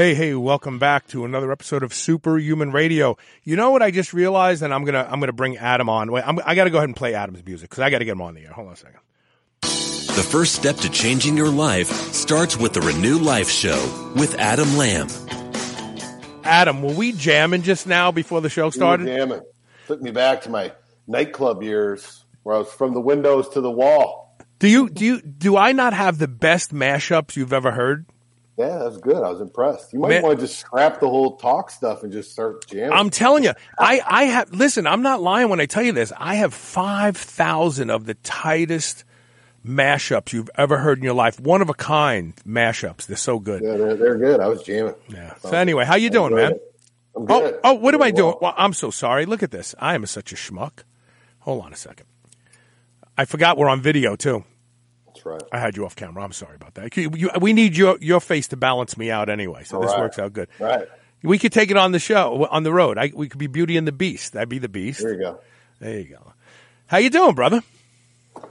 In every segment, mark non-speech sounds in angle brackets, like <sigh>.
Hey, hey, welcome back to another episode of Superhuman Radio. You know what I just realized, and I'm gonna I'm gonna bring Adam on. Wait, I'm, I got to go ahead and play Adam's music because I got to get him on the air. Hold on a second. The first step to changing your life starts with the Renew Life Show with Adam Lamb. Adam, were we jamming just now before the show started? We were jamming. Took me back to my nightclub years where I was from the windows to the wall. Do you do you do I not have the best mashups you've ever heard? Yeah, that's good. I was impressed. You might Man- want to just scrap the whole talk stuff and just start jamming. I'm telling you, I, I have, listen, I'm not lying when I tell you this. I have 5,000 of the tightest mashups you've ever heard in your life. One of a kind mashups. They're so good. yeah, they're, they're good. I was jamming. Yeah. So anyway, how you doing, man? I'm Oh, good. oh, what am I Doing. Well, I'm so sorry. Look at this. I am such a schmuck. Hold on a second. I forgot we're on video too. That's right. I had you off camera. I'm sorry about that. You- you- we need your your face to balance me out anyway, so this Right. works out good. Right. We could take it on the show on the road. I, we could be Beauty and the Beast. That'd be the Beast. There you go. There you go. How you doing, brother?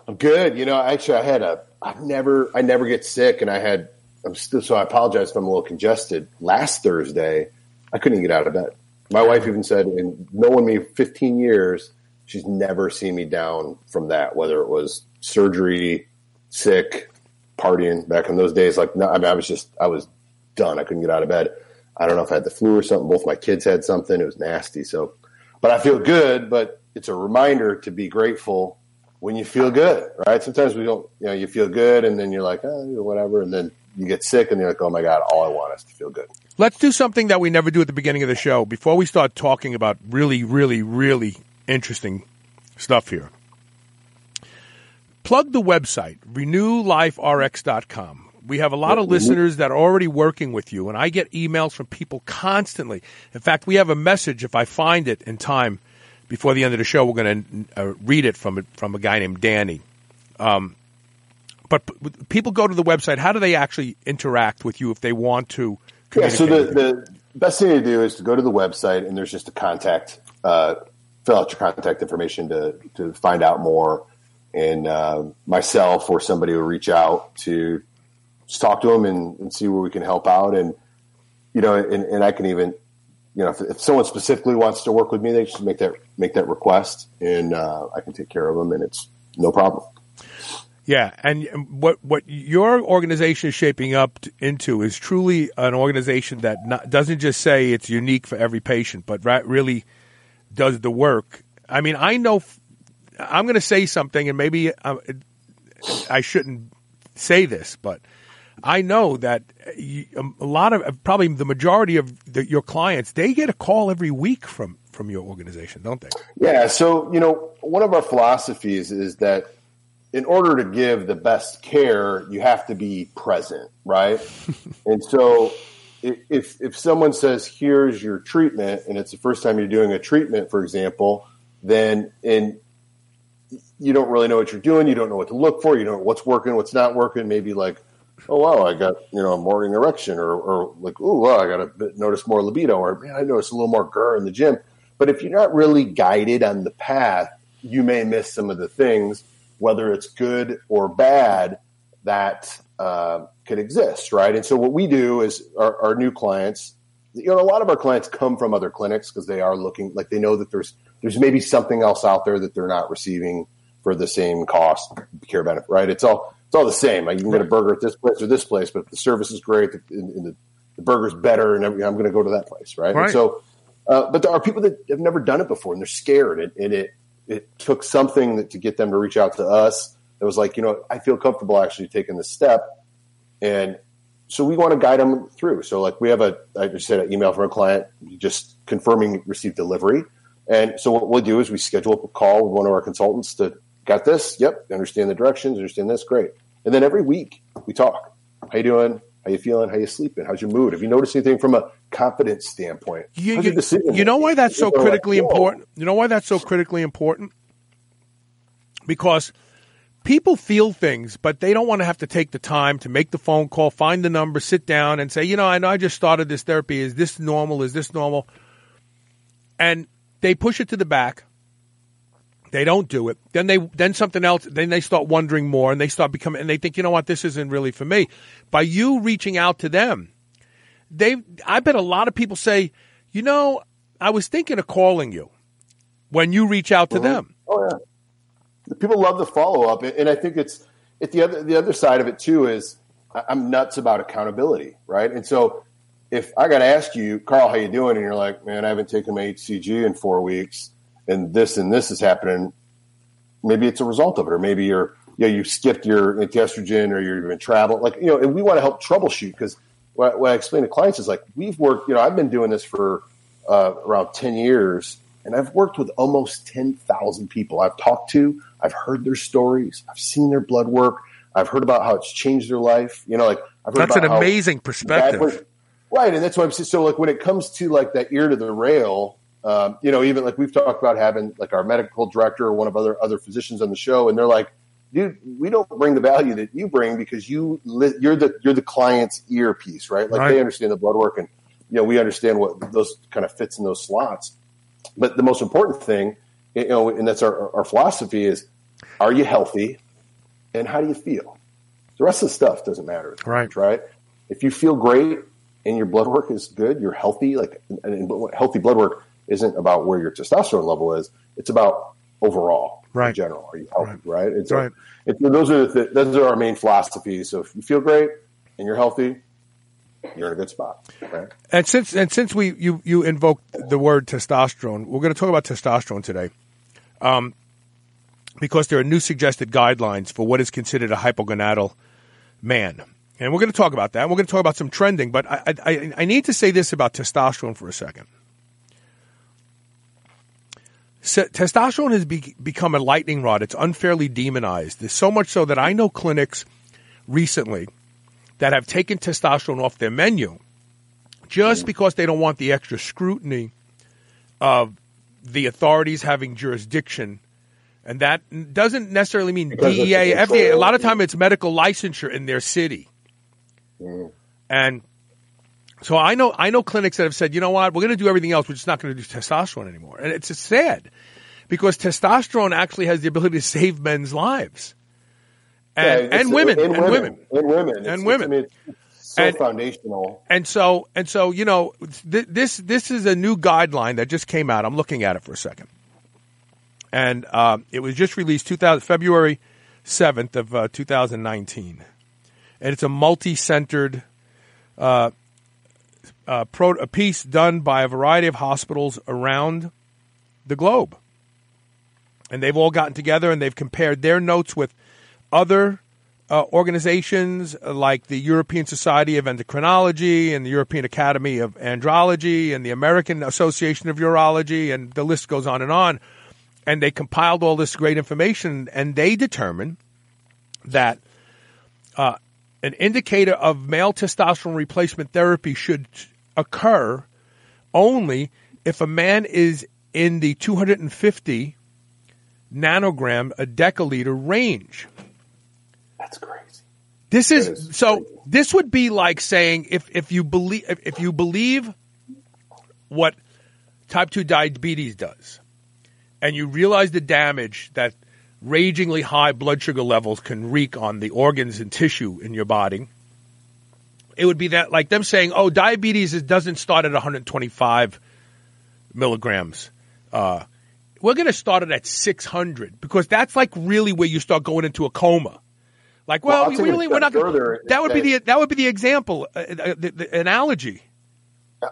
I'm good. You know, actually, I had a. I've never. I never get sick, and I had. I'm still. So I apologize if I'm a little congested. Last Thursday, I couldn't get out of bed. My wife even said, in knowing me 15 years, she's never seen me down from that. Whether it was surgery, sick, partying back in those days. Like, no, I mean, I was just. I was done. I couldn't get out of bed. I don't know if I had the flu or something. Both my kids had something. It was nasty. So, but I feel good. But it's a reminder to be grateful when you feel good, right? Sometimes we don't, you know, you feel good and then you're like, oh, whatever. And then you get sick and you're like, oh my God, all I want is to feel good. Let's do something that we never do at the beginning of the show before we start talking about really, really, really interesting stuff here. Plug the website, renewliferx.com. We have a lot of listeners that are already working with you, and I get emails from people constantly. In fact, we have a message, if I find it in time before the end of the show, we're going to uh, read it from, a- from a guy named Danny. Um, but p- people go to the website. How do they actually interact with you if they want to Yeah. So the, the best thing to do is to go to the website and there's just a contact, uh, fill out your contact information to, to find out more. And, uh, myself or somebody will reach out to just talk to them and, and see where we can help out. And, you know, and, and I can even, you know, if, if someone specifically wants to work with me, they just make that, make that request and, uh, I can take care of them and it's no problem. Yeah, and what what your organization is shaping up into is truly an organization that not, doesn't just say it's unique for every patient, but ra- really does the work. I mean, I know I'm going to say something, and maybe uh, I shouldn't say this, but I know that you, um, a lot of probably the majority of the, your clients they get a call every week from from your organization, don't they? Yeah. So, you know, one of our philosophies is that in order to give the best care, you have to be present, right? <laughs> and so, if if someone says, "Here's your treatment," and it's the first time you're doing a treatment, for example, then and you don't really know what you're doing, you don't know what to look for, you don't know what's working, what's not working. Maybe like, oh wow, I got you know a morning erection, or or like, oh wow, I got bit, notice more libido, or man, I noticed a little more grr in the gym. But if you're not really guided on the path, you may miss some of the things, whether it's good or bad, that uh, could exist, right? And so what we do is our, our new clients, you know, a lot of our clients come from other clinics because they are looking like they know that there's there's maybe something else out there that they're not receiving for the same cost care benefit, right? It's all it's all the same. Like you can get a burger at this place or this place, but if the service is great and, and the, the burger's better, and I'm going to go to that place, right? Right. So, uh, but there are people that have never done it before and they're scared, and, and it it took something that, to get them to reach out to us. It was like, you know, I feel comfortable actually taking this step, and so we want to guide them through. So like we have a, I just said an email from a client just confirming received delivery. And so what we'll do is we schedule a call with one of our consultants to got this. Yep. Understand the directions, understand this. Great. And then every week we talk, how you doing? How you feeling? How you sleeping? How's your mood? Have you noticed anything from a confidence standpoint? You, you- you know why that's so are like, critically important? You know why that's so critically important? Because people feel things, but they don't want to have to take the time to make the phone call, find the number, sit down, and say, you know, I know I just started this therapy. Is this normal? Is this normal? And they push it to the back. They don't do it. Then they then something else. Then they start wondering more, and they start becoming, and they think, you know what, this isn't really for me. By you reaching out to them, they I bet a lot of people say, you know, I was thinking of calling you when you reach out to mm-hmm. them. Oh yeah, people love the follow up, and I think it's at the other the other side of it too is I'm nuts about accountability, right? And so if I got to ask you, Carl, how you doing? And you're like, man, I haven't taken my HCG in four weeks, and this and this is happening. Maybe it's a result of it, or maybe you're you know you skipped your estrogen, or you've been travel. Like you know, and we want to help troubleshoot because what, what I explain to clients is like we've worked. You know, I've been doing this for uh, around ten years, and I've worked with almost ten thousand people. I've talked to, I've heard their stories, I've seen their blood work, I've heard about how it's changed their life. You know, like I've heard That's an amazing perspective. Right, and that's why I'm saying. So, like when it comes to like that ear to the rail, um, you know, even like we've talked about having like our medical director or one of other other physicians on the show, and they're like, "Dude, we don't bring the value that you bring because you li- you're the you're the client's earpiece, right? Like Right. they understand the blood work, and you know we understand what those kind of fits in those slots. But the most important thing, you know, and that's our our philosophy is: Are you healthy, and how do you feel? The rest of the stuff doesn't matter, Right. much, Right? If you feel great and your blood work is good, you're healthy. Like and, and healthy blood work isn't about where your testosterone level is; it's about overall, Right. in general. Are you healthy? Right? And so, Right. so those are the those are our main philosophies. So if you feel great and you're healthy, you're in a good spot. Right? And since and since we you you invoked the word testosterone, we're going to talk about testosterone today, um, because there are new suggested guidelines for what is considered a hypogonadal man, and we're going to talk about that. We're going to talk about some trending, but I I, I need to say this about testosterone for a second. So, testosterone has be, become a lightning rod. It's unfairly demonized. There's so much so that I know clinics recently that have taken testosterone off their menu just because they don't want the extra scrutiny of the authorities having jurisdiction. And that doesn't necessarily mean Because DEA, FDA. A lot of time it's medical licensure in their city. And so I know I know clinics that have said, you know what, we're going to do everything else. We're just not going to do testosterone anymore. And it's sad because testosterone actually has the ability to save men's lives. And, Yeah, and women, and, women. and women, It's- And women. I mean, so And- foundational. And so, and so, you know, th- this this is a new guideline that just came out. I'm looking at it for a second, and um, it was just released 2000, February 7th of uh, 2019, and it's a multi-centered uh, uh, pro- a piece done by a variety of hospitals around the globe, and they've all gotten together and they've compared their notes with other uh, organizations uh, like the European Society of Endocrinology and the European Academy of Andrology and the American Association of Urology, and the list goes on and on. And they compiled all this great information, and they determined that uh, an indicator of male testosterone replacement therapy should occur only if a man is in the 250 nanogram a deciliter range. That's crazy. This is is so. crazy. This would be like saying if if you believe if, if you believe what type two diabetes does, and you realize the damage that ragingly high blood sugar levels can wreak on the organs and tissue in your body, it would be that like them saying, "Oh, diabetes is, doesn't start at 125 milligrams." Uh, we're going to start it at 600 because that's like really where you start going into a coma. Like, Well, well, we take it a really, we're not. Gonna, further that would be the that would be the example, uh, uh, the, the analogy.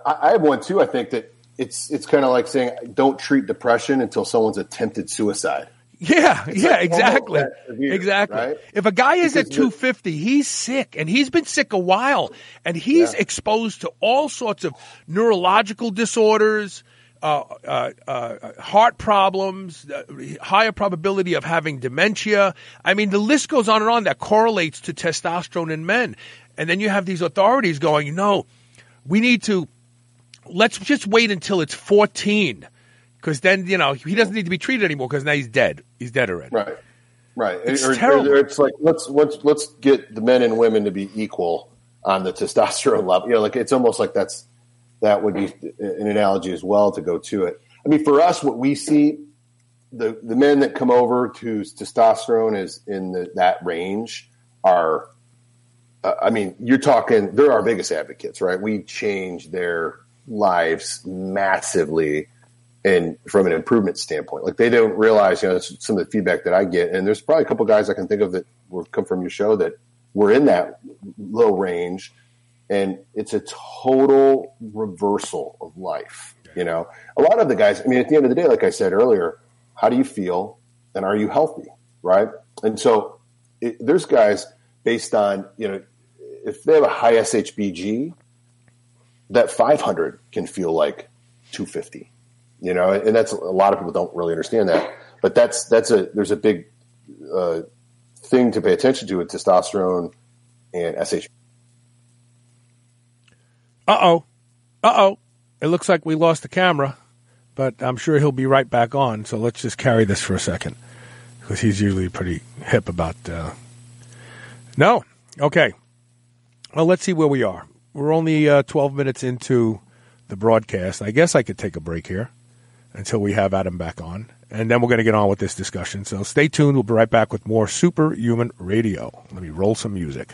I, I have one too. I think that it's it's kind of like saying don't treat depression until someone's attempted suicide. Yeah, yeah, like exactly, severe, exactly. right? If a guy is at Because the- 250, he's sick, and he's been sick a while, and he's Yeah. exposed to all sorts of neurological disorders, uh, uh, uh, heart problems, uh, higher probability of having dementia. I mean, the list goes on and on that correlates to testosterone in men. And then you have these authorities going, no, we need to, let's just wait until it's 14. Because then, you know, he doesn't need to be treated anymore because now he's dead. He's dead already. Right. Right. It's or, terrible. or it's like let's let's let's get the men and women to be equal on the testosterone level. You know, like it's almost like that's that would be an analogy as well to go to it. I mean, for us, what we see the the men that come over to testosterone is in the, that range are. Uh, I mean, you're talking. They're our biggest advocates, right? We change their lives massively and from an improvement standpoint. Like they don't realize, you know, some of the feedback that I get. And there's probably a couple guys I can think of that will come from your show that were in that low range. And it's a total reversal of life. You know, a lot of the guys, I mean, at the end of the day, like I said earlier, how do you feel and are you healthy? Right. And so it, there's guys based on, you know, if they have a high SHBG, that 500 can feel like 250 you know, and that's a lot of people don't really understand that. But that's that's a there's a big uh, thing to pay attention to with testosterone and SH. Uh oh, uh oh. It looks like we lost the camera, but I'm sure he'll be right back on. So let's just carry this for a second because he's usually pretty hip about. Uh... No, okay. Well, let's see where we are. We're only uh, 12 minutes into the broadcast. I guess I could take a break here until we have Adam back on. And then we're going to get on with this discussion. So stay tuned. We'll be right back with more Superhuman Radio. Let me roll some music.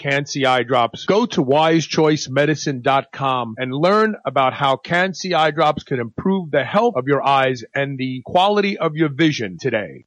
Can-C eye drops. Go to wisechoicemedicine.com and learn about how Can-C eye drops can improve the health of your eyes and the quality of your vision today.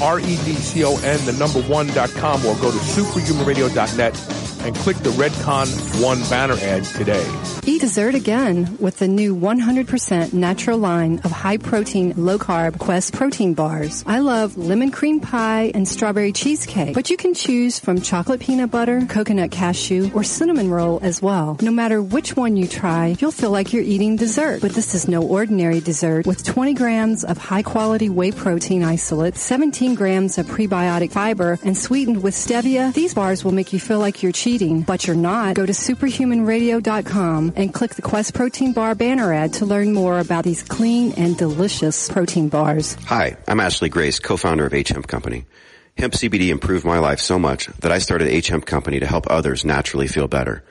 R-E-D-C-O-N, the number one dot com, or go to superhumanradio.net and click the Redcon One banner ad today. Eat dessert again with the new 100% natural line of high protein, low carb Quest protein bars. I love lemon cream pie and strawberry cheesecake, but you can choose from chocolate peanut butter, coconut cashew, or cinnamon roll as well. No matter which one you try, you'll feel like you're eating dessert. But this is no ordinary dessert with 20 grams of high quality whey protein isolate, 17 grams of prebiotic fiber, and sweetened with stevia. These bars will make you feel like you're cheating, but you're not. Go to superhumanradio.com and click the Quest Protein Bar banner ad to learn more about these clean and delicious protein bars. Hi, I'm Ashley Grace, co-founder of H Hemp Company. Hemp CBD improved my life so much that I started H Hemp Company to help others naturally feel better.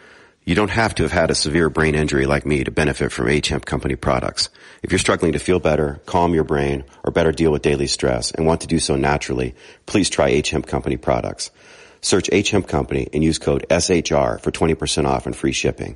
You don't have to have had a severe brain injury like me to benefit from Hemp Company products. If you're struggling to feel better, calm your brain, or better deal with daily stress and want to do so naturally, please try Hemp Company products. Search Hemp Company and use code SHR for 20% off and free shipping.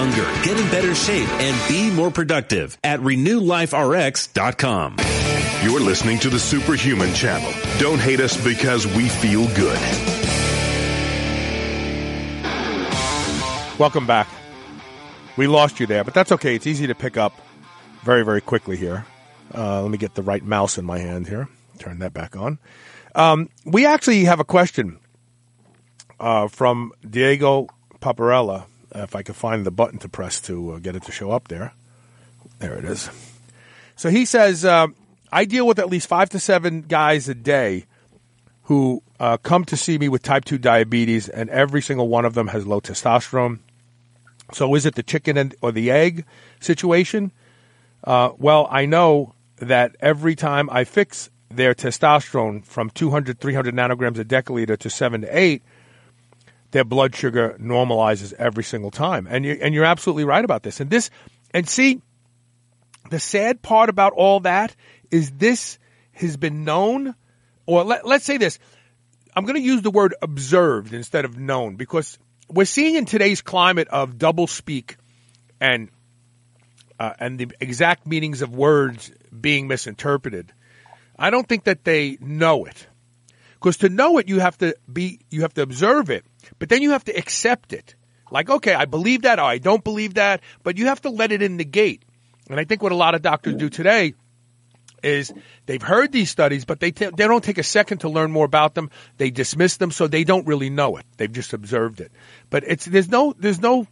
younger, get in better shape, and be more productive at RenewLifeRx.com. You're listening to the Superhuman Channel. Don't hate us because we feel good. Welcome back. We lost you there, but that's okay. It's easy to pick up very, very quickly here. Uh, let me get the right mouse in my hand here. Turn that back on. Um, we actually have a question uh, from Diego Paparella. If I could find the button to press to uh, get it to show up there. There it is. So he says, uh, I deal with at least five to seven guys a day who uh, come to see me with type 2 diabetes, and every single one of them has low testosterone. So is it the chicken and, or the egg situation? Uh, well, I know that every time I fix their testosterone from 200, 300 nanograms a deciliter to 7 to 8, their blood sugar normalizes every single time. And you and you're absolutely right about this. And this and see the sad part about all that is this has been known or let, let's say this. I'm going to use the word observed instead of known because we're seeing in today's climate of double speak and uh, and the exact meanings of words being misinterpreted. I don't think that they know it. Because to know it, you have to be, you have to observe it, but then you have to accept it. Like, okay, I believe that, or I don't believe that, but you have to let it in the gate. And I think what a lot of doctors do today is they've heard these studies, but they, t- they don't take a second to learn more about them. They dismiss them, so they don't really know it. They've just observed it. But it's, there's no, there's no,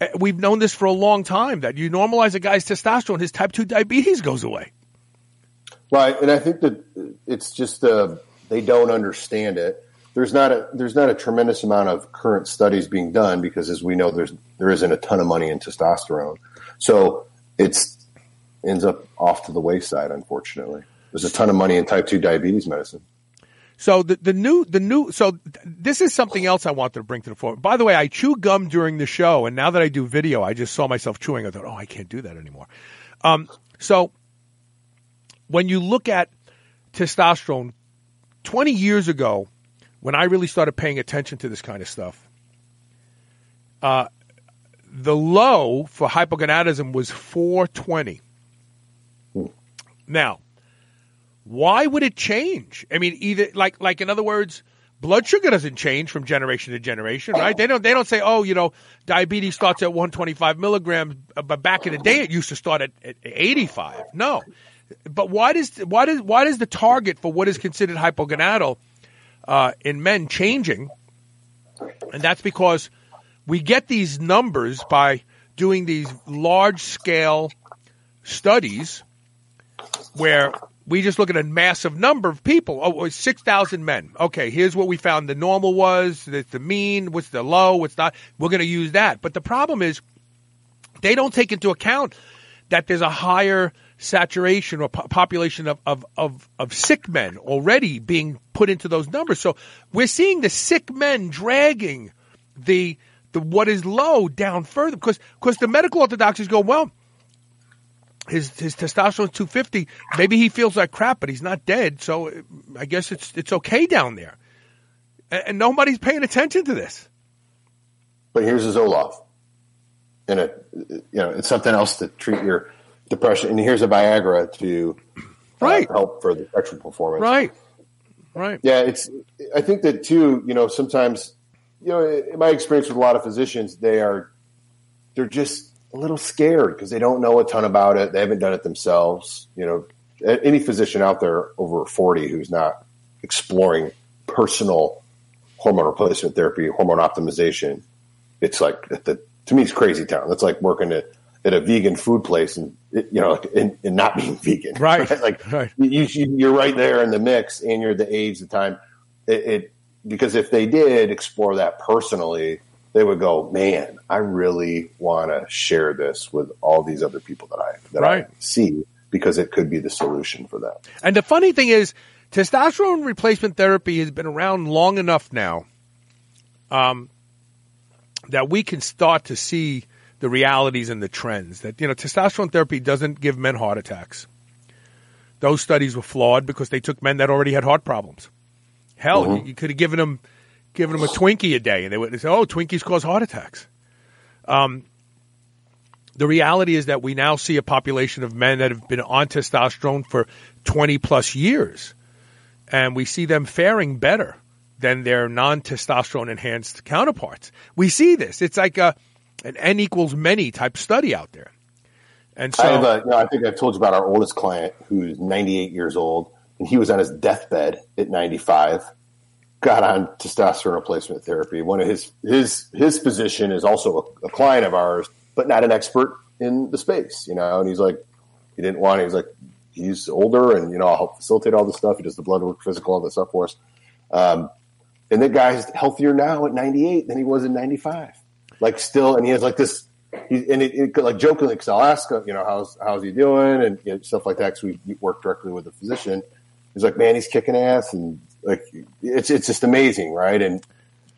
eh, we've known this for a long time that you normalize a guy's testosterone, his type 2 diabetes goes away. Right, and I think that it's just uh, they don't understand it. There's not a there's not a tremendous amount of current studies being done because, as we know, there's there isn't a ton of money in testosterone, so it's ends up off to the wayside. Unfortunately, there's a ton of money in type two diabetes medicine. So the the new the new so this is something else I wanted to bring to the fore. By the way, I chew gum during the show, and now that I do video, I just saw myself chewing. I thought, oh, I can't do that anymore. Um, so when you look at testosterone, 20 years ago, when I really started paying attention to this kind of stuff, uh, the low for hypogonadism was 420. Now, why would it change? I mean, either like like in other words, blood sugar doesn't change from generation to generation, right? They don't they don't say, oh, you know, diabetes starts at 125 milligrams, but back in the day it used to start at, at 85. No, but why does why does why does the target for what is considered hypogonadal uh, in men changing? And that's because we get these numbers by doing these large scale studies where we just look at a massive number of people. Oh, 6,000 men. Okay, here's what we found the normal was, the, the mean, what's the low, what's not. We're going to use that. But the problem is they don't take into account that there's a higher saturation or po- population of, of, of, of sick men already being put into those numbers. So we're seeing the sick men dragging the the what is low down further because because the medical orthodoxies go well. His his testosterone 250. Maybe he feels like crap, but he's not dead. So I guess it's it's okay down there, and, and nobody's paying attention to this. But here's Zoloft, and it you know it's something else to treat your depression, and here's a Viagra to uh, Right. help for the sexual performance. Right, right. Yeah, it's. I think that too. You know, sometimes, you know, in my experience with a lot of physicians, they are, they're just a little scared because they don't know a ton about it. They haven't done it themselves. You know, any physician out there over forty who's not exploring personal hormone replacement therapy, hormone optimization, it's like the, to me, it's crazy town. That's like working at at a vegan food place and you know and, and not being vegan. Right. <laughs> Like Right. you, you, you're right there in the mix, and you're the age, the time. It, it because if they did explore that personally, they would go, "Man, I really want to share this with all these other people that I that Right. I see because it could be the solution for them." And the funny thing is, testosterone replacement therapy has been around long enough now um, that we can start to see the realities and the trends. That you know, testosterone therapy doesn't give men heart attacks. Those studies were flawed because they took men that already had heart problems. Hell, you, you could have given them given them a Twinkie a day, and they would say, "Oh, Twinkies cause heart attacks." Um, the reality is that we now see a population of men that have been on testosterone for 20 plus years, and we see them faring better than their non testosterone enhanced counterparts. We see this. It's like a, an n equals many type study out there. And so I, have a, you know, I think I've told you about our oldest client who's 98 years old, and he was on his deathbed at 95. Got on testosterone replacement therapy. One of his his his physician is also a, a client of ours, but not an expert in the space, you know. And he's like, he didn't want. He was like, he's older, and you know, I'll help facilitate all this stuff. He does the blood work, physical, all this stuff for us. Um, and the guy's healthier now at 98 than he was in 95. Like still, and he has like this. He, and it, it like jokingly, because I'll ask him, you know, how's how's he doing, and you know, stuff like that. Because we work directly with the physician. He's like, man, he's kicking ass, and like it's it's just amazing, right? And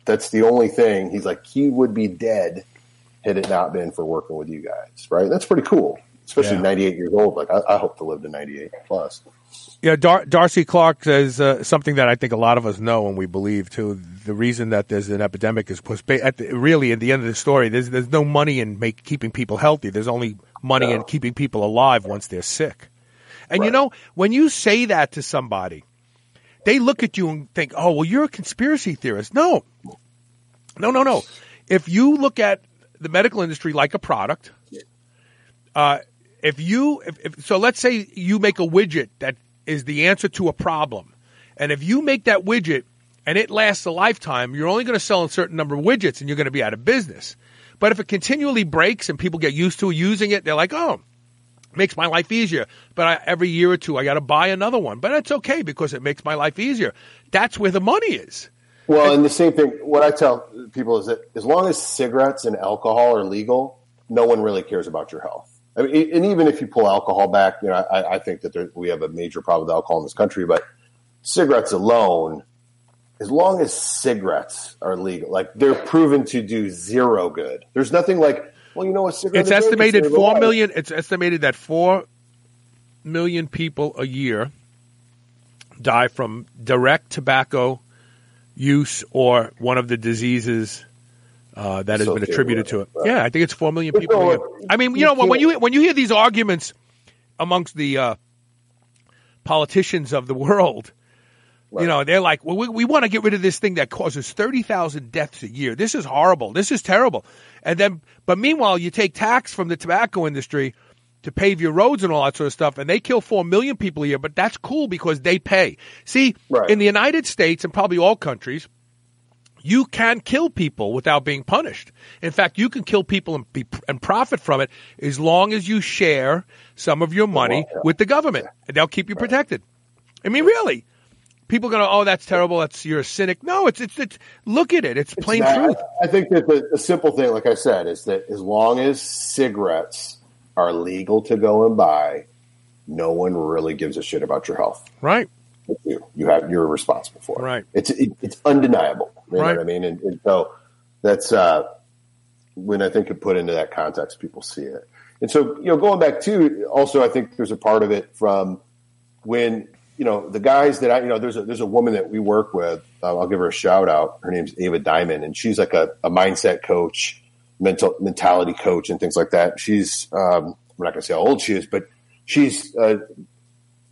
that's the only thing. He's like, he would be dead had it not been for working with you guys, right? That's pretty cool, especially Yeah. 98 years old. Like I, I hope to live to 98 plus. Yeah, Dar- Darcy Clark says uh, something that I think a lot of us know and we believe too. The reason that there's an epidemic is because ba- at the, really at the end of the story, there's there's no money in make, keeping people healthy. There's only money in keeping people alive once they're sick. And you know, when you say that to somebody, they look at you and think, "Oh, well, you're a conspiracy theorist." No, no, no, no. If you look at the medical industry like a product, uh, if you if, if so let's say you make a widget that is the answer to a problem. And if you make that widget and it lasts a lifetime you're only going to sell a certain number of widgets and you're going to be out of business. But if it continually breaks and people get used to using it they're like oh makes my life easier. But I, every year or two i got to buy another one. But that's okay because it makes my life easier. That's where the money is. Well, and the same thing. What I tell people is that as long as cigarettes and alcohol are legal, no one really cares about your health. I mean, and even if you pull alcohol back, you know, I, I think that there, we have a major problem with alcohol in this country. But cigarettes alone, as long as cigarettes are legal, like they're proven to do zero good. There's nothing like, well, you know, a cigarette. it's a day can estimated four million. It's estimated that four million people a year die from direct tobacco use or one of the diseases uh, that has been attributed to it. right. Yeah, I think it's four million people. a no, year. I mean, you you know, when, when you when you hear these arguments amongst the uh, politicians of the world. You know, they're like, well, we, we want to get rid of this thing that causes 30,000 deaths a year. This is horrible. This is terrible. And then, but meanwhile, you take tax from the tobacco industry to pave your roads and all that sort of stuff, and they kill 4 million people a year, but that's cool because they pay. See, Right. in the United States and probably all countries, you can kill people without being punished. In fact, you can kill people and, be, and profit from it as long as you share some of your money yeah. with the government, and they'll keep you protected. I mean, really. People are going to, oh, that's terrible. That's you're a cynic. No, it's it's, it's look at it. It's plain That- truth. I think that the, the simple thing, like I said, is that as long as cigarettes are legal to go and buy, no one really gives a shit about your health. Right. You, you have you're responsible for it. Right. It's it, it's undeniable. You know Right. what I mean? And, and so that's uh, when I think you put into that context, people see it. And so you know, going back to also, I think there's a part of it from when you know the guys that I you know there's a there's a woman that we work with. Uh, I'll give her a shout out. Her name's Ava Diamond, and she's like a, a mindset coach, mental mentality coach, and things like that. She's um, I'm not going to say how old she is, but she's uh,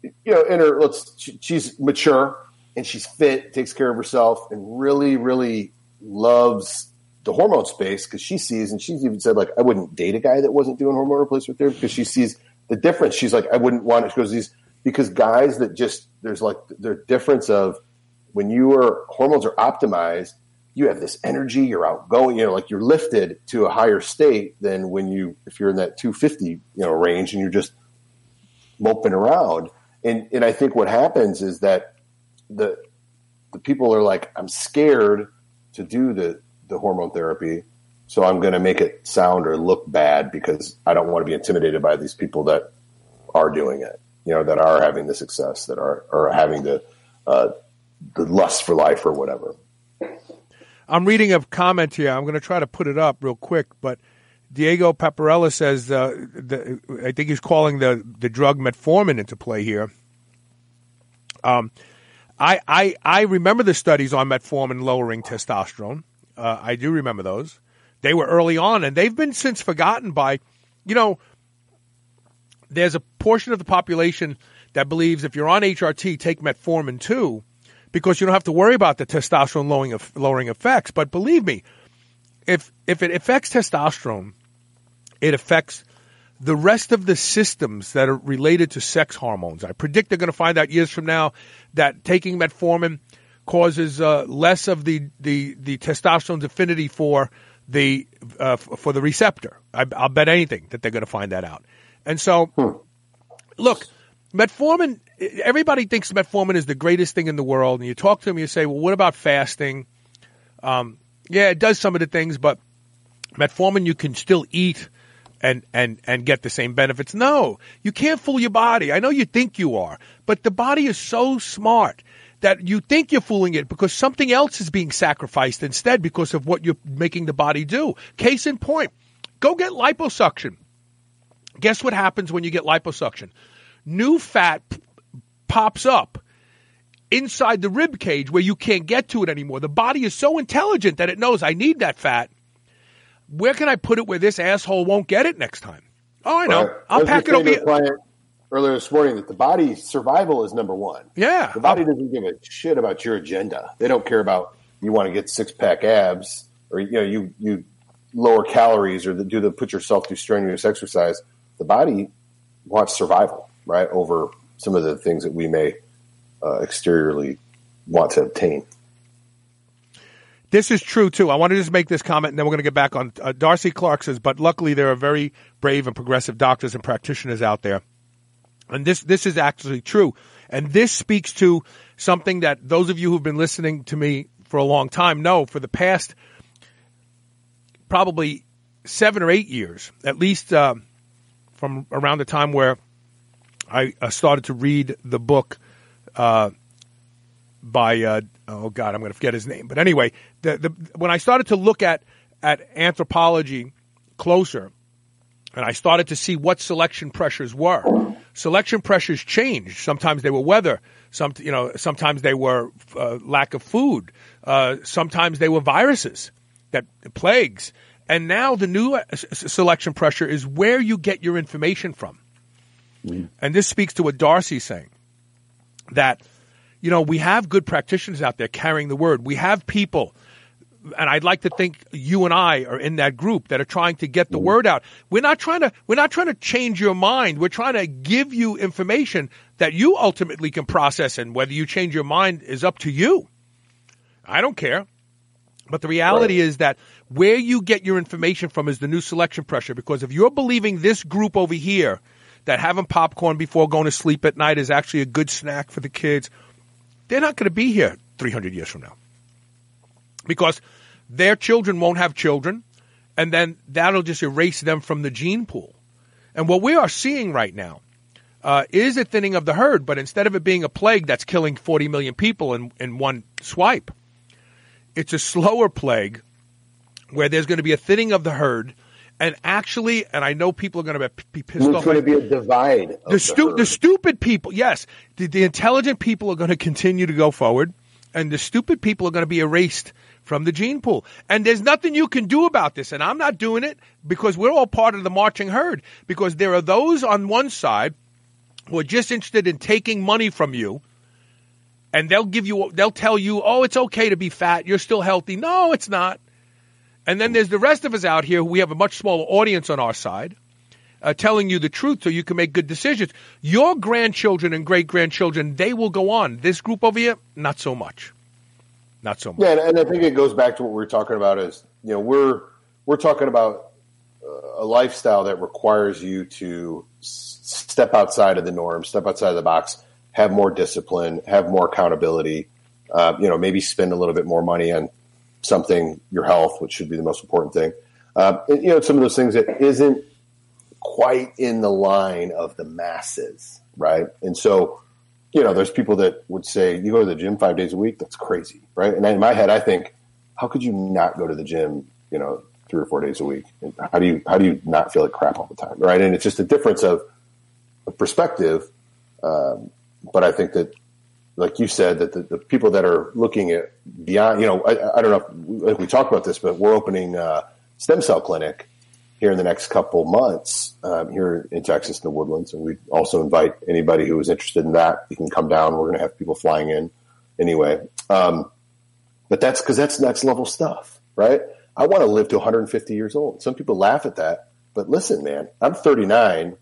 you know in her let's she, she's mature and she's fit, takes care of herself, and really really loves the hormone space because she sees and she's even said like I wouldn't date a guy that wasn't doing hormone replacement therapy because she sees the difference. She's like I wouldn't want it because these because guys that just there's like the difference of when your hormones are optimized, you have this energy, you're outgoing, you know, like you're lifted to a higher state than when you if you're in that 250 you know range and you're just moping around. And and I think what happens is that the the people are like, I'm scared to do the the hormone therapy, so I'm going to make it sound or look bad because I don't want to be intimidated by these people that are doing it. You know, that are having the success, that are are having the uh, the lust for life or whatever. I'm reading a comment here. I'm going to try to put it up real quick, but Diego Paparella says uh, the, I think he's calling the the drug metformin into play here. Um, I I I remember the studies on metformin lowering testosterone. Uh, I do remember those. They were early on, and they've been since forgotten by, you know, there's a portion of the population that believes if you're on HRT, take metformin too, because you don't have to worry about the testosterone lowering lowering effects. But believe me, if if it affects testosterone, it affects the rest of the systems that are related to sex hormones. I predict they're going to find out years from now that taking metformin causes uh, less of the, the, the testosterone's affinity for the uh, for the receptor. I, will bet anything that they're going to find that out. And so, hmm. look, metformin. Everybody thinks metformin is the greatest thing in the world, and you talk to them, you say, "Well, what about fasting?" Um, yeah, it does some of the things, but metformin you can still eat and and and get the same benefits. No, you can't fool your body. I know you think you are, but the body is so smart that you think you're fooling it because something else is being sacrificed instead because of what you're making the body do. Case in point, go get liposuction. Guess what happens when you get liposuction? New fat p- pops up inside the rib cage where you can't get to it anymore. The body is so intelligent that it knows I need that fat where can I put it where this asshole won't get it next time? Oh, I know. Right. I'll pack it over here. Earlier this morning, that the body survival is number one. Yeah, the body doesn't give a shit about your agenda. They don't care about you want to get six pack abs or you know you you lower calories or the, do the put yourself through strenuous exercise. The body wants survival, right, over some of the things that we may uh, exteriorly want to obtain. This is true too. I want to just make this comment, and then we're going to get back on. Uh, Darcy Clark says, but luckily there are very brave and progressive doctors and practitioners out there, and this this is actually true. And this speaks to something that those of you who've been listening to me for a long time know. For the past probably seven or eight years, at least uh, from around the time where I uh, started to read the book uh, by uh, oh god, I'm going to forget his name. But anyway, the, the when I started to look at at anthropology closer, and I started to see what selection pressures were. Selection pressures changed. Sometimes they were weather. Some you know sometimes they were uh, lack of food. Uh, sometimes they were viruses that plagues. And now the new uh, selection pressure is where you get your information from. Mm. And this speaks to what Darcy's saying that you know, we have good practitioners out there carrying the word. We have people, and I'd like to think you and I are in that group that are trying to get the mm. word out. We're not trying to, we're not trying to change your mind. We're trying to give you information that you ultimately can process, and whether you change your mind is up to you. I don't care. But the reality right. is that where you get your information from is the new selection pressure. Because if you're believing this group over here that having popcorn before going to sleep at night is actually a good snack for the kids, they're not going to be here 300 years from now because their children won't have children, and then that'll just erase them from the gene pool. And what we are seeing right now uh, is a thinning of the herd, but instead of it being a plague that's killing 40 million people in, in one swipe, it's a slower plague where there's going to be a thinning of the herd and actually, and I know people are going to be pissed There's off. There's going to be a divide. The, stu- the, the, stupid people, yes, the, the intelligent people are going to continue to go forward, and the stupid people are going to be erased from the gene pool. And there's nothing you can do about this. And I'm not doing it because we're all part of the marching herd. Because there are those on one side who are just interested in taking money from you. And they'll give you, they'll tell you, oh, it's okay to be fat. You're still healthy. No, it's not. And then there's the rest of us out here who we have a much smaller audience on our side. Uh, telling you the truth so you can make good decisions. Your grandchildren and great grandchildren, they will go on. This group over here, not so much. Not so much. Yeah, and I think it goes back to what we're talking about is, you know, we're we're talking about uh, a lifestyle that requires you to step outside of the norm, step outside of the box, have more discipline, have more accountability. Uh, you know, maybe spend a little bit more money on something, your health, which should be the most important thing. Uh, and, you know, some of those things that isn't quite in the line of the masses, right? And so, you know, there's people that would say, you go to the gym five days a week, that's crazy, right? And in my head, I think, how could you not go to the gym, you know, three or four days a week? And how do you, how do you not feel like crap all the time, right? And it's just a difference of, of perspective. Um, but I think that like you said, that the, the, people that are looking at beyond, you know, I, I don't know if we, we talked about this, but we're opening a stem cell clinic here in the next couple months um, here in Texas in the Woodlands, and we also invite anybody who is interested in that. You can come down. We're going to have people flying in anyway. Um, but that's because that's next level stuff, right? I want to live to 150 years old. Some people laugh at that, but listen, man, I'm 39.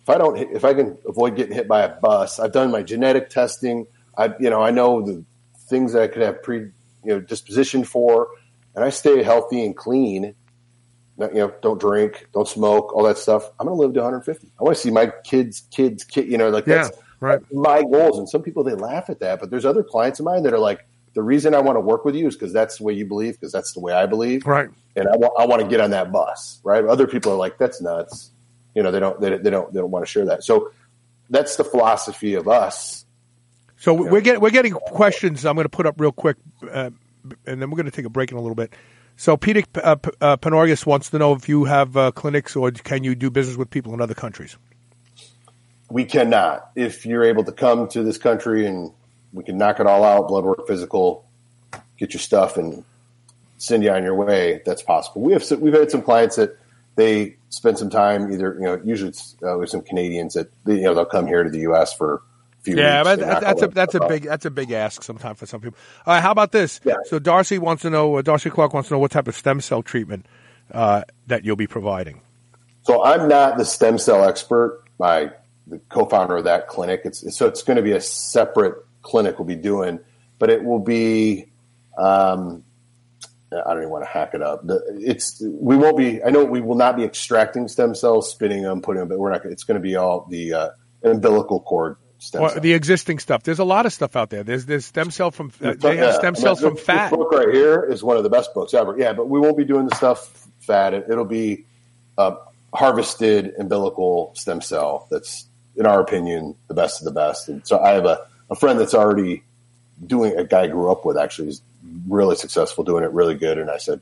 If I don't, if I can avoid getting hit by a bus, I've done my genetic testing. I, you know, I know the things that I could have pre, you know, disposition for, and I stay healthy and clean. You know, don't drink, don't smoke, all that stuff. I'm going to live to 150. I want to see my kids, kids, kid. You know, like Yeah, that's right. my goals. And some people they laugh at that, but there's other clients of mine that are like, the reason I want to work with you is because that's the way you believe, because that's the way I believe Right. and I want I want to get on that bus, right? Other people are like, that's nuts. You know, they don't they, they don't they don't want to share that. So that's the philosophy of us. So we're getting we're getting questions. I'm going to put up real quick, uh, and then we're going to take a break in a little bit. So Peter uh, P- uh, wants to know if you have uh, clinics or can you do business with people in other countries. We cannot. If you're able to come to this country and we can knock it all out, blood work, physical, get your stuff and send you on your way, that's possible. We have some, we've had some clients that they spend some time either you know usually it's uh, with some Canadians that you know they'll come here to the U.S. for few Yeah, but that's, that's a that's a big that's a big ask sometimes for some people. All right, how about this? Yeah. So Darcy wants to know. Uh, Darcy Clark wants to know what type of stem cell treatment uh, that you'll be providing. So I'm not the stem cell expert. My the co-founder of that clinic. It's so it's going to be a separate clinic we'll be doing, but it will be. Um, I don't even want to hack it up. It's we won't be. I know we will not be extracting stem cells, spinning them, putting them. But we're not. It's going to be all the uh, umbilical cord stem Or cells. the existing stuff. There's a lot of stuff out there. There's there's stem cell from uh, they have stem I mean, cells from this- fat. This book right here is one of the best books ever. Yeah, but we won't be doing the stuff fat. It, it'll be uh, harvested umbilical stem cell. That's, in our opinion, the best of the best. And so I have a, a friend that's already doing. A guy I grew up with actually is really successful, doing it really good. And I said,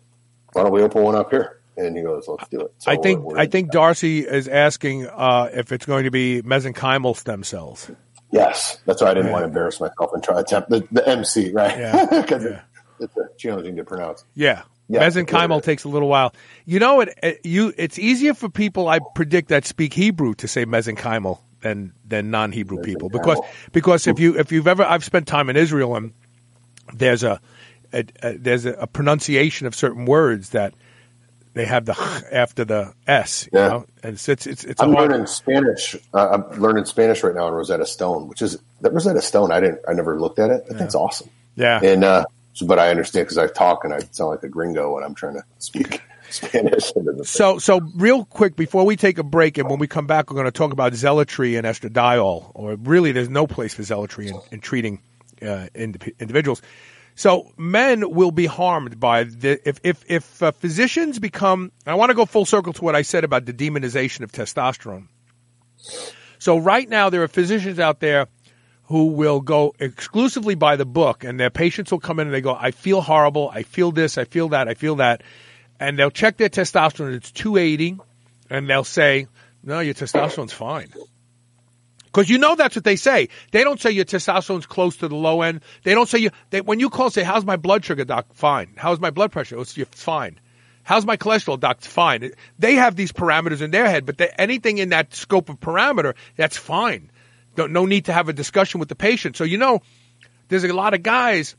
"Why don't we open one up here?" And he goes, "Let's do it." So I think I think Darcy is asking uh, if it's going to be mesenchymal stem cells. Yes. That's why I didn't want to embarrass myself and try to attempt the, the MC right Yeah. <laughs> because Yeah. it's uh, challenging to pronounce. Yeah. Yeah, Mesenchymal takes a little while. You know, it, it you it's easier for people I predict that speak Hebrew to say mesenchymal than than non-Hebrew people because because if you if you've ever I've spent time in Israel and there's a, a, a there's a, a pronunciation of certain words that they have the after the s, you Yeah. know, and it's it's it's, it's I'm hard, learning Spanish. Uh, I'm learning Spanish right now in Rosetta Stone, which is that Rosetta Stone. I didn't. I never looked at it. But That's awesome. yeah. And uh, so, but I understand because I talk and I sound like a gringo when I'm trying to speak <laughs> Spanish. So, so real quick before we take a break, and when we come back, we're going to talk about zealotry and estradiol. Or really, there's no place for zealotry in, in treating uh, indi- individuals. So, men will be harmed by the if if if uh, physicians become. I want to go full circle to what I said about the demonization of testosterone. So, right now, there are physicians out there who will go exclusively by the book, and their patients will come in and they go, "I feel horrible. I feel this. I feel that. I feel that," and they'll check their testosterone. It's 280, and they'll say, "No, your testosterone's fine." Because you know that's what they say. They don't say your testosterone's close to the low end. They don't say you. They, when you call, say, "How's my blood sugar, doc?" Fine. How's my blood pressure? It's fine. How's my cholesterol, doc? It's fine. They have these parameters in their head, but they, anything in that scope of parameter, that's fine. Don't, no need to have a discussion with the patient. So you know, there's a lot of guys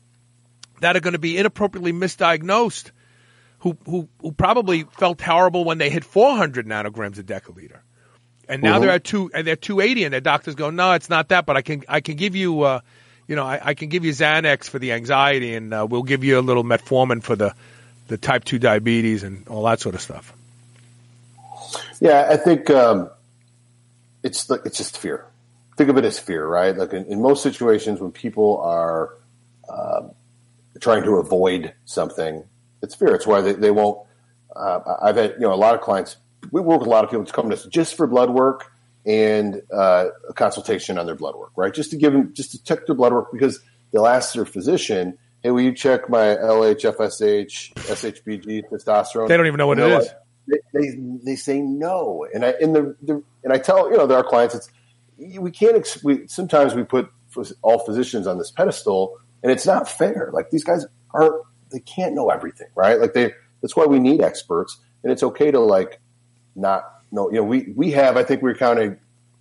that are going to be inappropriately misdiagnosed, who who who probably felt horrible when they hit 400 nanograms a deciliter and now they're at two and they're 280 and their doctors go no it's not that but i can i can give you uh you know i, I can give you xanax for the anxiety and uh, we'll give you a little metformin for the the type 2 diabetes and all that sort of stuff Yeah, I think um, it's like it's just fear. Think of it as fear, right? Like in, in most situations, when people are um trying to avoid something, it's fear. It's why they, they won't. Uh, I've had you know a lot of clients. We work with a lot of people to come to us just for blood work and uh, a consultation on their blood work, right? Just to give them, just to check their blood work because they'll ask their physician, "Hey, will you check my LH, FSH, SHBG, testosterone?" They don't even know what And it is. they, they they say no, and I in the, the and I tell you know there are clients. It's we can't. Ex- we sometimes we put all physicians on this pedestal, and it's not fair. Like these guys aren't. They can't know everything, right? Like they. That's why we need experts, and it's okay to like not know. You know, we we have. I think we we're counting.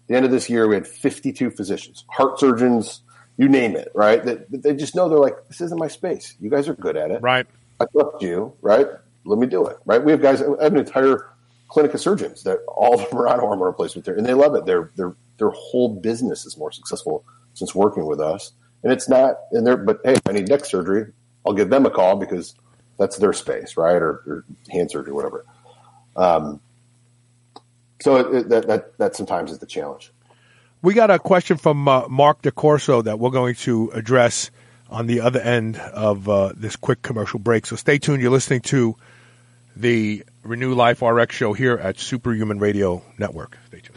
The end of this year, we had 52 physicians, heart surgeons, you name it, right? That that they just know they're like, this isn't my space. You guys are good at it. right I trust you, right? let me do it. Right? We have guys. I have an entire clinic of surgeons that all of them are on hormone replacement therapy, and they love it. Their their their whole business is more successful since working with us. And it's not, and they're, but hey, I need neck surgery. I'll give them a call because that's their space, right? Or, or hand surgery, whatever. Um, so that, that, that sometimes is the challenge. We got a question from uh, Mark DeCorso that we're going to address on the other end of uh, this quick commercial break. So stay tuned. You're listening to the Renew Life RX show here at Superhuman Radio Network. Stay tuned.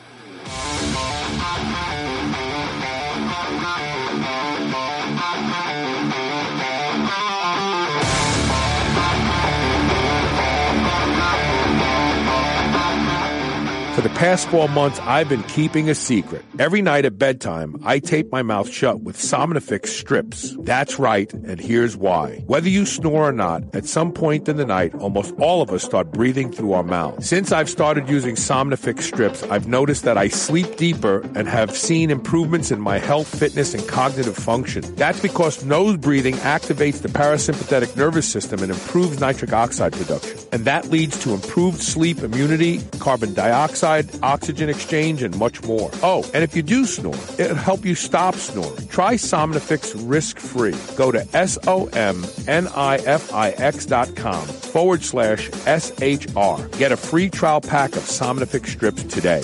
Past four months, I've been keeping a secret. Every night at bedtime, I tape my mouth shut with Somnifix strips. That's right, and here's why. Whether you snore or not, at some point in the night, almost all of us start breathing through our mouth. Since I've started using Somnifix strips, I've noticed that I sleep deeper and have seen improvements in my health, fitness, and cognitive function. That's because nose breathing activates the parasympathetic nervous system and improves nitric oxide production. And that leads to improved sleep immunity, carbon dioxide, oxygen exchange, and much more. Oh, and if you do snore, it'll help you stop snoring. Try Somnifix risk free. Go to S-O-M-N-I-F-I-X dot com forward slash S-H-R. Get a free trial pack of Somnifix strips today.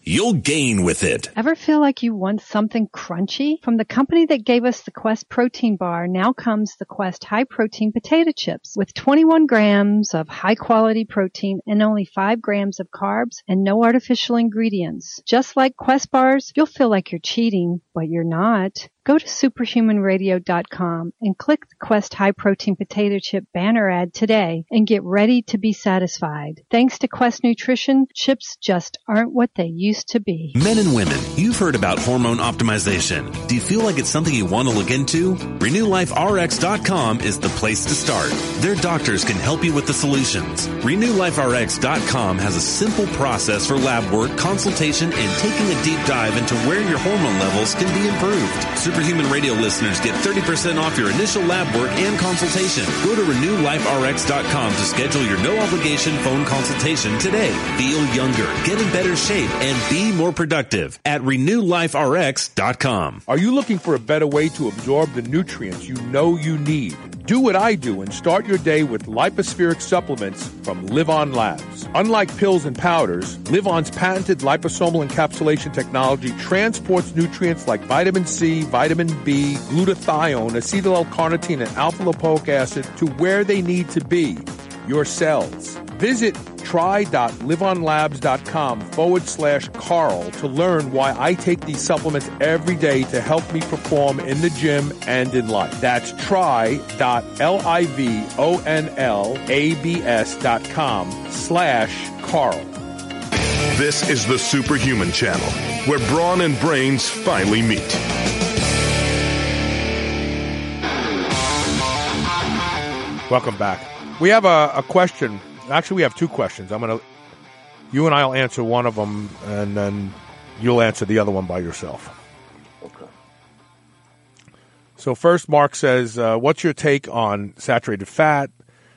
you'll gain with it. Ever feel like you want something crunchy? From the company that gave us the Quest protein bar, now comes the Quest high protein potato chips with 21 grams of high quality protein and only 5 grams of carbs and no artificial ingredients. Just like Quest bars, you'll feel like you're cheating, but you're not. Go to superhumanradio.com and click the Quest High Protein Potato Chip banner ad today and get ready to be satisfied. Thanks to Quest Nutrition, chips just aren't what they used to be. Men and women, you've heard about hormone optimization. Do you feel like it's something you want to look into? RenewLifeRx.com is the place to start. Their doctors can help you with the solutions. RenewLifeRx.com has a simple process for lab work, consultation, and taking a deep dive into where your hormone levels can be improved. Superhuman Radio listeners get 30% off your initial lab work and consultation. Go to RenewLifeRx.com to schedule your no obligation phone consultation today. Feel younger, get in better shape, and be more productive at RenewLifeRx.com. Are you looking for a better way to absorb the nutrients you know you need? Do what I do and start your day with Lypo-Spheric supplements from Livon Labs. Unlike pills and powders, Livon's patented liposomal encapsulation technology transports nutrients like vitamin C, vitamin B, glutathione, acetyl L-carnitine, and alpha lipoic acid to where they need to be, your cells. Visit try.livonlabs.com forward slash Carl to learn why I take these supplements every day to help me perform in the gym and in life. That's try.livonlabs.com slash Carl. This is the Superhuman Channel, where brawn and brains finally meet. Welcome back. We have a, a question. Actually, we have two questions. I'm going to, you and I'll answer one of them, and then you'll answer the other one by yourself. Okay. So, first, Mark says, uh, What's your take on saturated fat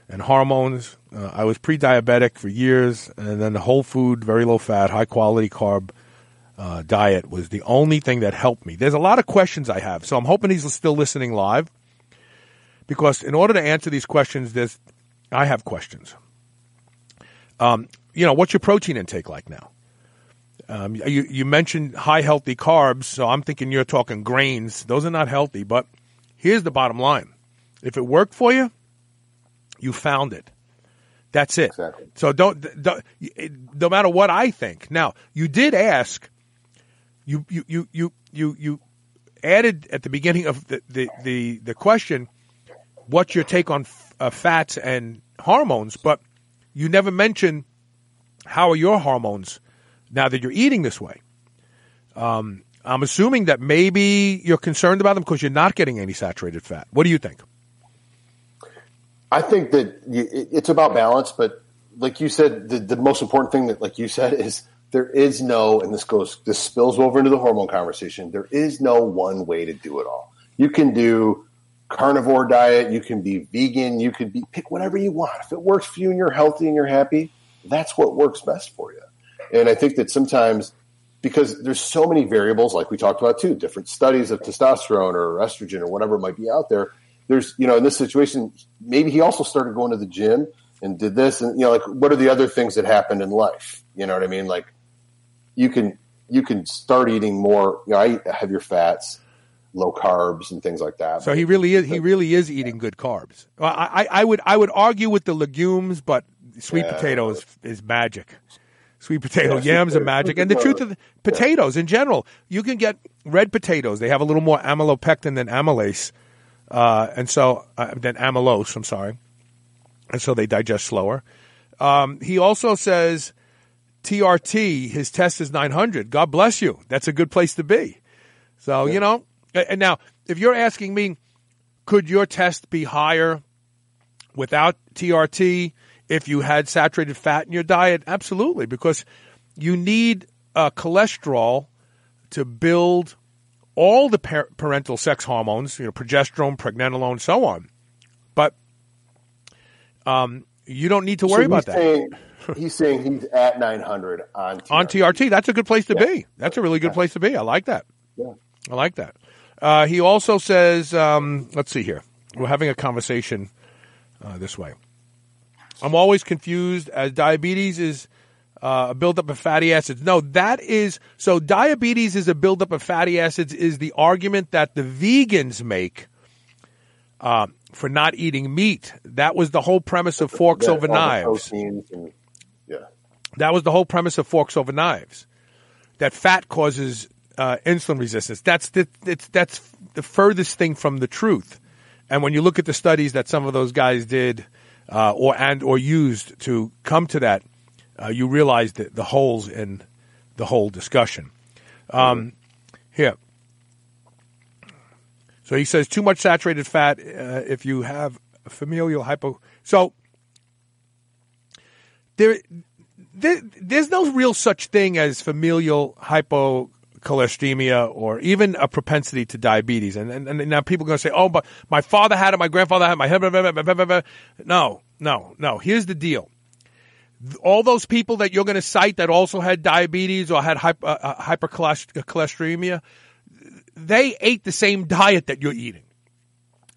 and hormones? Uh, I was pre diabetic for years, and then the whole food, very low fat, high quality carb uh, diet was the only thing that helped me. There's a lot of questions I have, so I'm hoping he's still listening live because in order to answer these questions, there's I have questions. Um, you know, what's your protein intake like now? Um, you, you mentioned high healthy carbs, so I'm thinking you're talking grains. Those are not healthy, but here's the bottom line. If it worked for you, you found it. That's it. Exactly. So don't, don't, no matter what I think. Now, you did ask, you, you, you, you, you, you added at the beginning of the, the, the, the question, what's your take on f- uh, fats and hormones, but you never mention how are your hormones now that you're eating this way. Um, I'm assuming that maybe you're concerned about them because you're not getting any saturated fat. What do you think? I think that it's about balance, but like you said, the, the most important thing that, like you said, <laughs> is there is no, and this goes, this spills over into the hormone conversation. There is no one way to do it all. You can do carnivore diet, you can be vegan, you could be pick whatever you want. If it works for you and you're healthy and you're happy, that's what works best for you. And I think that sometimes because there's so many variables, like we talked about too, different studies of testosterone or estrogen or whatever might be out there. There's, you know, in this situation, maybe he also started going to the gym and did this, and you know, like what are the other things that happened in life? You know what I mean? Like you can you can start eating more. You know, I eat heavier fats, low carbs, and things like that. So he really is he really is eating good carbs. Well, I, I would I would argue with the legumes, but sweet yeah. potato is, magic. Sweet potato yeah, yams are <laughs> magic, and the truth of the, <laughs> potatoes in general, you can get red potatoes. They have a little more amylopectin than amylase, uh, and so uh, than amylose. I'm sorry, and so they digest slower. Um, he also says TRT, his test is 900. God bless you. That's a good place to be. So yeah. you know, and now if you're asking me, could your test be higher without TRT? if you had saturated fat in your diet? Absolutely, because you need uh, cholesterol to build all the par- parental sex hormones, you know, progesterone, pregnenolone, so on. But um, you don't need to worry so about saying, that. he's saying he's at 900 on TRT. On TRT. That's a good place to yeah. be. That's a really good place to be. I like that. Yeah. I like that. Uh, he also says, um, let's see here. We're having a conversation uh, this way. I'm always confused as diabetes is uh, a buildup of fatty acids. No, that is so. Diabetes is a buildup of fatty acids. Is the argument that the vegans make uh, for not eating meat? That was the whole premise of forks over knives. And, yeah, that was the whole premise of forks over knives. That fat causes uh, insulin resistance. That's the it's, that's the furthest thing from the truth. And when you look at the studies that some of those guys did uh, or and or used to come to that, uh, you realize the, the holes in the whole discussion. Um, here. So he says too much saturated fat uh, if you have familial hypo. So there, there, there's no real such thing as familial hypo cholesteremia or even a propensity to diabetes. And, and, and now people are going to say, oh, but my father had it, my grandfather had it, my no, no, no. Here's the deal. All those people that you're going to cite that also had diabetes or had hyper, uh, uh hypercholesteremia, they ate the same diet that you're eating.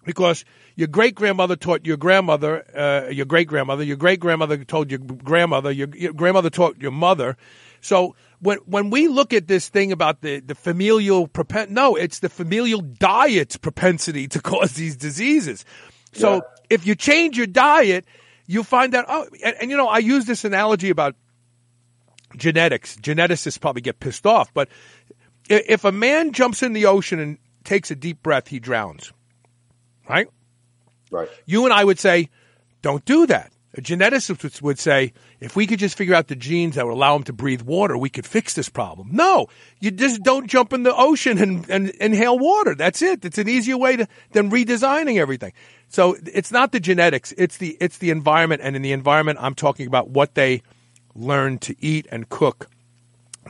Because your great grandmother taught your grandmother, uh, your great grandmother, your great grandmother told your grandmother, your, your grandmother taught your mother. So when when we look at this thing about the the familial propensity, no, it's the familial diet's propensity to <laughs> cause these diseases. So yeah. if you change your diet, you find out. Oh, and, and you know, I use this analogy about genetics. Geneticists probably get pissed off, but if a man jumps in the ocean and takes a deep breath, he drowns. Right. Right. You and I would say, don't do that. A geneticist would say, if we could just figure out the genes that would allow him to breathe water, we could fix this problem. No, you just don't jump in the ocean and, and inhale water. That's it. It's an easier way to, than redesigning everything. So it's not the genetics. It's the, it's the environment. And in the environment, I'm talking about what they learn to eat and cook.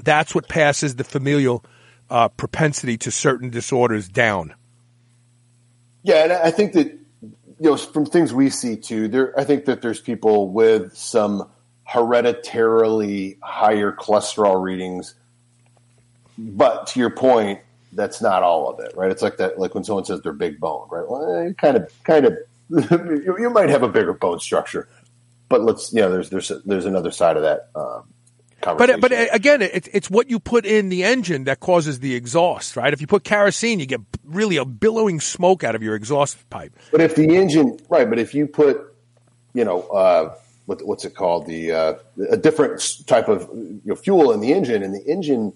That's what passes the familial uh, propensity to certain disorders down. Yeah, and I think that you know, from things we see too, there, I think that there's people with some hereditarily higher cholesterol readings. But to your point, that's not all of it, right? It's like that, like when someone says they're big bone, right? Well, kind of, kind of, <laughs> you, might have a bigger bone structure, but let's, you know, there's there's there's another side of that. Um, but but again, it's it's what you put in the engine that causes the exhaust, right? If you put kerosene, you get really a billowing smoke out of your exhaust pipe. But if the engine, right? But if you put, you know, uh, what, what's it called? The uh, a different type of you know, fuel in the engine, and the engine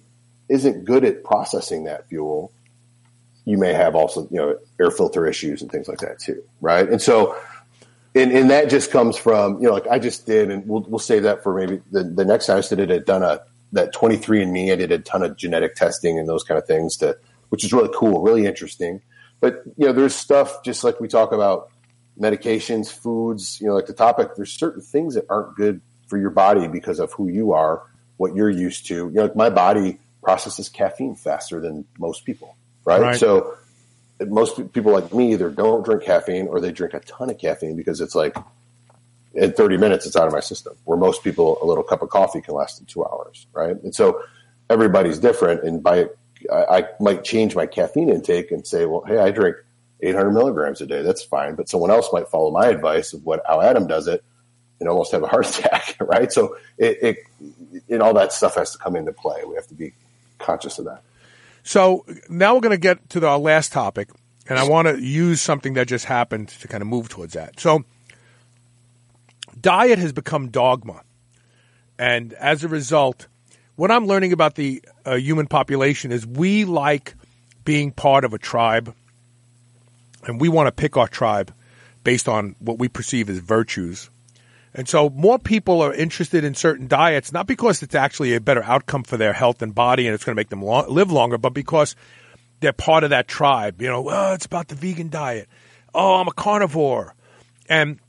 isn't good at processing that fuel. You may have also you know air filter issues and things like that too, right? And so and, and that just comes from you know like I just did, and we'll we'll save that for maybe the, the next time I did it. Had done a that 23andMe. I did a ton of genetic testing and those kind of things to, which is really cool, really interesting. But you know, there's stuff just like we talk about medications, foods. You know, like the topic. There's certain things that aren't good for your body because of who you are, what you're used to. You know, like my body processes caffeine faster than most people, right? Right. So most people like me either don't drink caffeine or they drink a ton of caffeine because it's like in 30 minutes it's out of my system where most people a little cup of coffee can last in two hours right? And so everybody's different and by I, I might change my caffeine intake and say well hey i drink 800 milligrams a day that's fine but someone else might follow my advice of what how adam does it and almost have a heart <laughs> attack right? So it, it and all that stuff has to come into play. We have to be conscious of that So now we're going to get to our last topic, and I want to use something that just happened to kind of move towards that. So, diet has become dogma, and as a result, what I'm learning about the uh, human population is we like being part of a tribe, and we want to pick our tribe based on what we perceive as virtues. And so more people are interested in certain diets, not because it's actually a better outcome for their health and body and it's going to make them live longer, but because they're part of that tribe. You know, oh, it's about the vegan diet. Oh, I'm a carnivore. And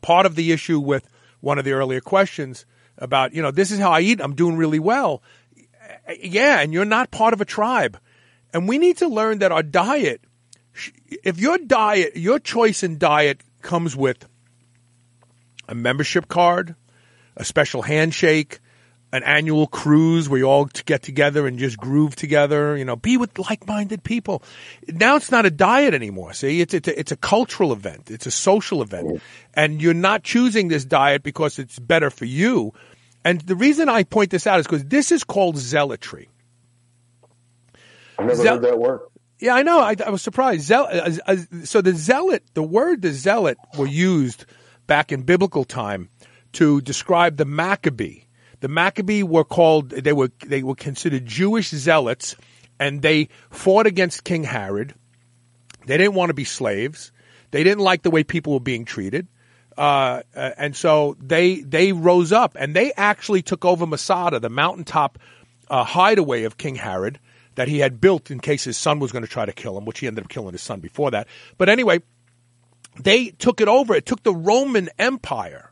part of the issue with one of the earlier questions about, you know, this is how I eat, I'm doing really well. Yeah, and you're not part of a tribe. And we need to learn that our diet, if your diet, your choice in diet comes with a membership card, a special handshake, an annual cruise where you all get together and just groove together, you know, be with like-minded people. Now it's not a diet anymore. See, it's, it's, a, it's a cultural event. It's a social event. And you're not choosing this diet because it's better for you. And the reason I point this out is because this is called zealotry. i've never Zeal- heard that word Yeah, I know. I, I was surprised. Zeal, uh, uh, so the zealot, the word the zealot were used back in biblical time to describe the Maccabee. The Maccabee were called they were they were considered Jewish zealots, and they fought against King Herod. They didn't want to be slaves. They didn't like the way people were being treated. Uh, uh, and so they they rose up and they actually took over Masada, the mountaintop uh, hideaway of King Herod that he had built in case his son was going to try to kill him, which he ended up killing his son before that. But anyway, they took it over. It took the Roman Empire.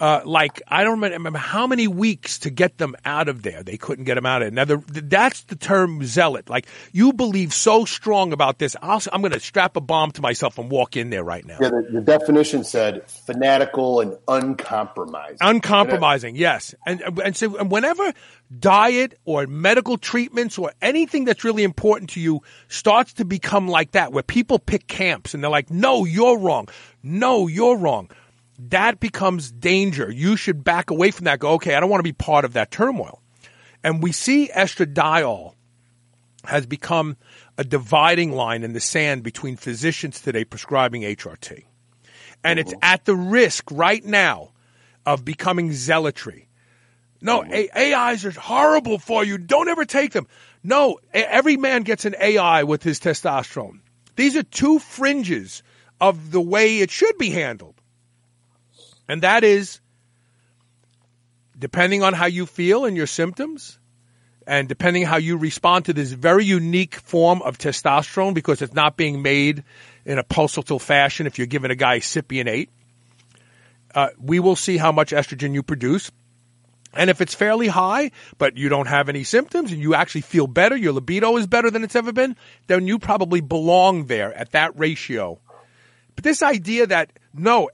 Uh, like I don't remember how many weeks to get them out of there. They couldn't get them out of there. Now the, that's the term zealot. Like you believe so strong about this, I'll, I'm going to strap a bomb to myself and walk in there right now. yeah the, the definition said fanatical and uncompromised Uncompromising, yes. And and so and whenever diet or medical treatments or anything that's really important to you starts to become like that, where people pick camps and they're like, "No, you're wrong. No, you're wrong." That becomes danger. You should back away from that. Go, okay, I don't want to be part of that turmoil. And we see estradiol has become a dividing line in the sand between physicians today prescribing HRT. And it's uh-huh. at the risk right now of becoming zealotry. No, uh-huh. A- AIs are horrible for you. Don't ever take them. No, a- every man gets an AI with his testosterone. These are two fringes of the way it should be handled. And that is depending on how you feel and your symptoms, and depending how you respond to this very unique form of testosterone because it's not being made in a pulsatile fashion if you're giving a guy Cypionate, uh, we will see how much estrogen you produce. And if it's fairly high, but you don't have any symptoms and you actually feel better, your libido is better than it's ever been, then you probably belong there at that ratio. But this idea that, no,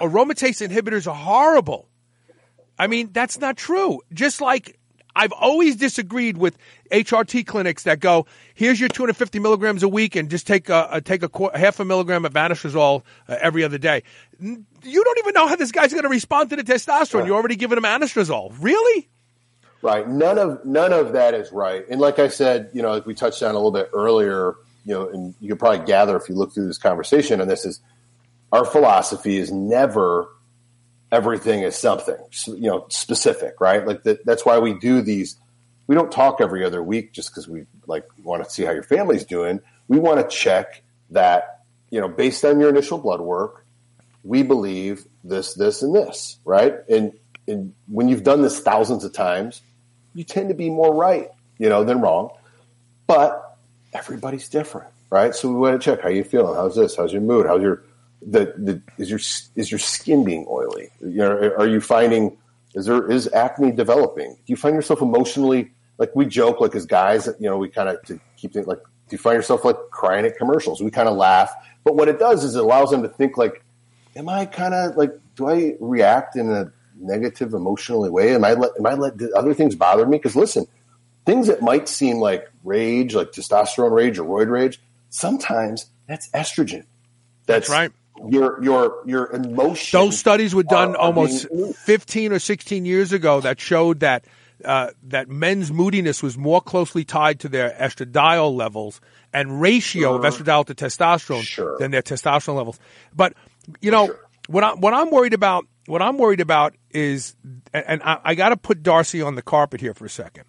aromatase inhibitors are horrible. I mean, that's not true. Just like I've always disagreed with HRT clinics that go, here's your 250 milligrams a week and just take a, a take a qu- half a milligram of anastrozole uh, every other day. N- You don't even know how this guy's going to respond to the testosterone. You're already giving him anastrozole. Really? Right. None of none of that is right. And like I said, you know, like we touched on a little bit earlier, you know, and you could probably gather if you look through this conversation, and this is our philosophy is never everything is something, you know, specific, right? Like that, that's why we do these. We don't talk every other week just because we like want to see how your family's doing. We want to check that, you know, based on your initial blood work, we believe this, this, and this, right? And and when you've done this thousands of times, you tend to be more right, you know, than wrong. But everybody's different, right? So we want to check how you feeling. How's this? How's your mood? How's your the, the is your is your skin being oily? You know, are you finding is there is acne developing? Do you find yourself emotionally like we joke like as guys, you know, we kind of to keep it like do you find yourself like crying at commercials? We kind of laugh, but what it does is it allows them to think like, am I kind of like do I react in a negative emotionally way? Am I let am I let other things bother me? Because listen, things that might seem like rage, like testosterone rage or roid rage, sometimes that's estrogen. That's, that's right. Your your your emotions. Those studies were done are, almost fifteen or sixteen years ago that showed that uh, that men's moodiness was more closely tied to their estradiol levels and ratio of estradiol to testosterone sure. than their testosterone levels. But you know sure. what I what I'm worried about what I'm worried about is, and I, I got to put Darcy on the carpet here for a second.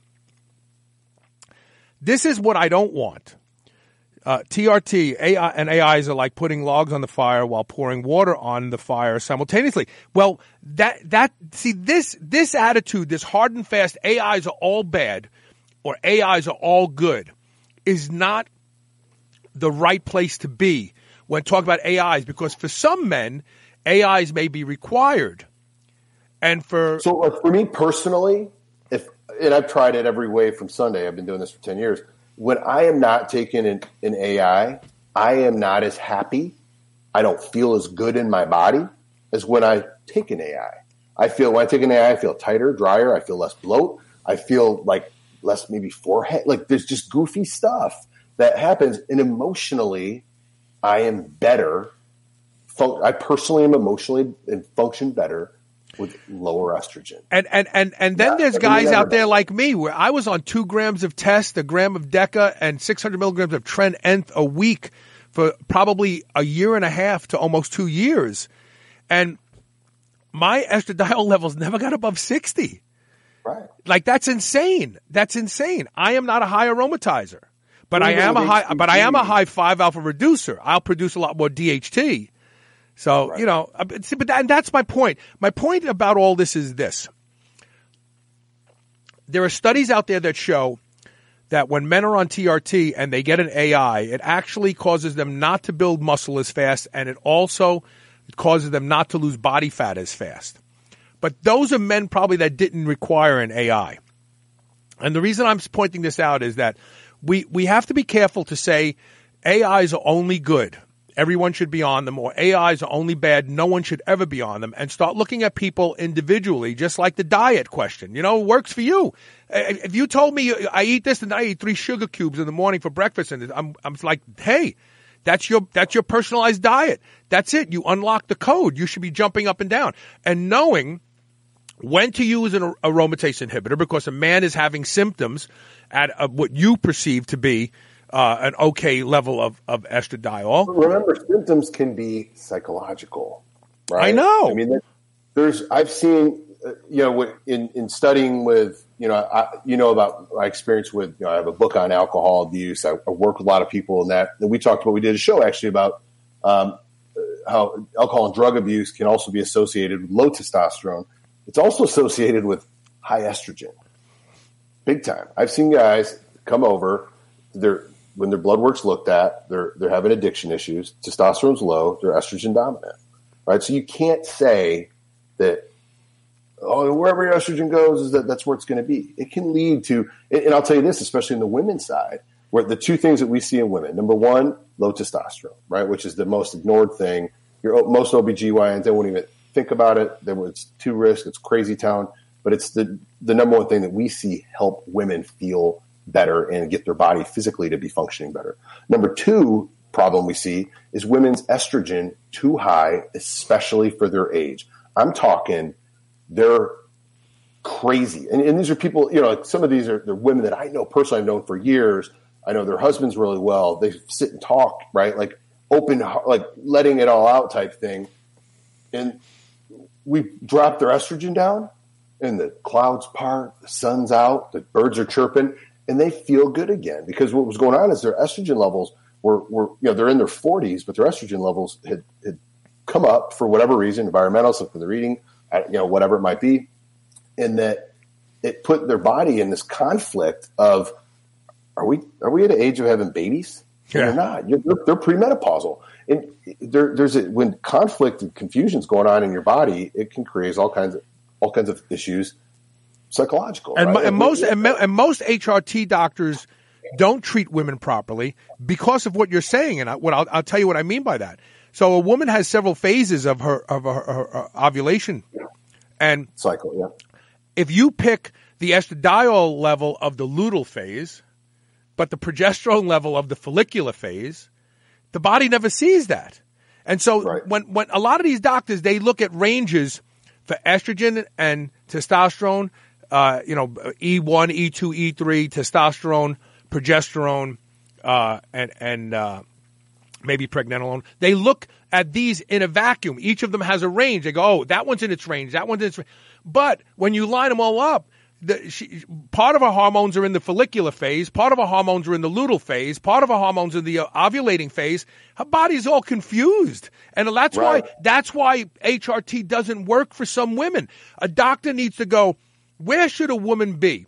This is what I don't want. Uh, TRT AI and AIs are like putting logs on the fire while pouring water on the fire simultaneously. Well, that that see this this attitude, this hard and fast AIs are all bad or AIs are all good, is not the right place to be when talking about AIs because for some men AIs may be required. And for so for me personally, if and I've tried it every way from Sunday. I've been doing this for ten years. When I am not taking an, an AI, I am not as happy. I don't feel as good in my body as when I take an AI. I feel when I take an AI, I feel tighter, drier. I feel less bloat. I feel like less maybe forehead. Like there's just goofy stuff that happens, and emotionally, I am better I personally am emotionally and function better with lower estrogen. And and and and then yeah, there's guys out there like me where I was on two grams of test, a gram of Deca, and 600 milligrams of Tren Nth a week for probably a year and a half to almost two years, and my estradiol <laughs> levels never got above 60. Right. Like that's insane. That's insane. I am not a high aromatizer, but I am a high. But I am a high five alpha reducer. I'll produce a lot more DHT so, right. you know, uh, but that, and that's my point. My point about all this is this. There are studies out there that show that when men are on TRT and they get an AI, it actually causes them not to build muscle as fast and it also causes them not to lose body fat as fast. But those are men probably that didn't require an AI. And the reason I'm pointing this out is that we, we have to be careful to say AIs are only good everyone should be on them, or AIs are only bad, no one should ever be on them, and start looking at people individually, just like the diet question. You know, works for you. If you told me I eat this and I eat three sugar cubes in the morning for breakfast, and I'm, I'm like, hey, that's your that's your personalized diet. That's it. You unlock the code. You should be jumping up and down and knowing when to use an aromatase inhibitor because a man is having symptoms at a, what you perceive to be uh, an okay level of, of estradiol. Remember, symptoms can be psychological, right? I know. I mean, there's I've seen uh, you know in in studying with you know I, you know about my experience with you know I have a book on alcohol abuse. I, I work with a lot of people in that. And we talked about we did a show actually about um, how alcohol and drug abuse can also be associated with low testosterone. It's also associated with high estrogen, big time. I've seen guys come over. They're when their blood work's looked at, they're they're having addiction issues. Testosterone's low. They're estrogen dominant, right? So you can't say that oh wherever your estrogen goes is that that's where it's going to be. It can lead to, and I'll tell you this, especially in the women's side, where the two things that we see in women: number one, low testosterone, right, which is the most ignored thing. Your most OBGYNs they won't even think about it. It's too risk. It's crazy town. But it's the the number one thing that we see help women feel better and get their body physically to be functioning better. Number two problem we see is women's estrogen too high, especially for their age. I'm talking they're crazy. And, and these are people, you know, like some of these are they're women that I know personally, I've known for years. I know their husbands really well. They sit and talk, right? Like open, like letting it all out type thing. And we drop their estrogen down and the clouds part, the sun's out, the birds are chirping, and they feel good again because what was going on is their estrogen levels were, were you know they're in their 40s but their estrogen levels had, had come up for whatever reason environmental something they're eating you know whatever it might be and that it put their body in this conflict of are we are we at an age of having babies? Yeah. They're not. You're, they're, they're premenopausal. And there, there's a, when conflict and confusion's going on in your body, it can create all kinds of all kinds of issues, psychological. And, right? and most and, and most HRT doctors don't treat women properly because of what you're saying. And I, what I'll, I'll tell you what I mean by that. So a woman has several phases of her of her, her, her ovulation, and cycle, yeah. if you pick the estradiol level of the luteal phase, but the progesterone level of the follicular phase, the body never sees that. And so Right. when, when a lot of these doctors, they look at ranges for estrogen and testosterone, uh, you know, E E1, E2, E3, testosterone, progesterone, uh, and, and, uh, maybe pregnenolone. They look at these in a vacuum. Each of them has a range. They go, oh, that one's in its range. That one's in its range. But when you line them all up, the, she, part of our hormones are in the follicular phase. Part of our hormones are in the luteal phase. Part of our hormones are in the uh, ovulating phase. Her body's all confused, and that's Right. why that's why HRT doesn't work for some women. A doctor needs to go. Where should a woman be?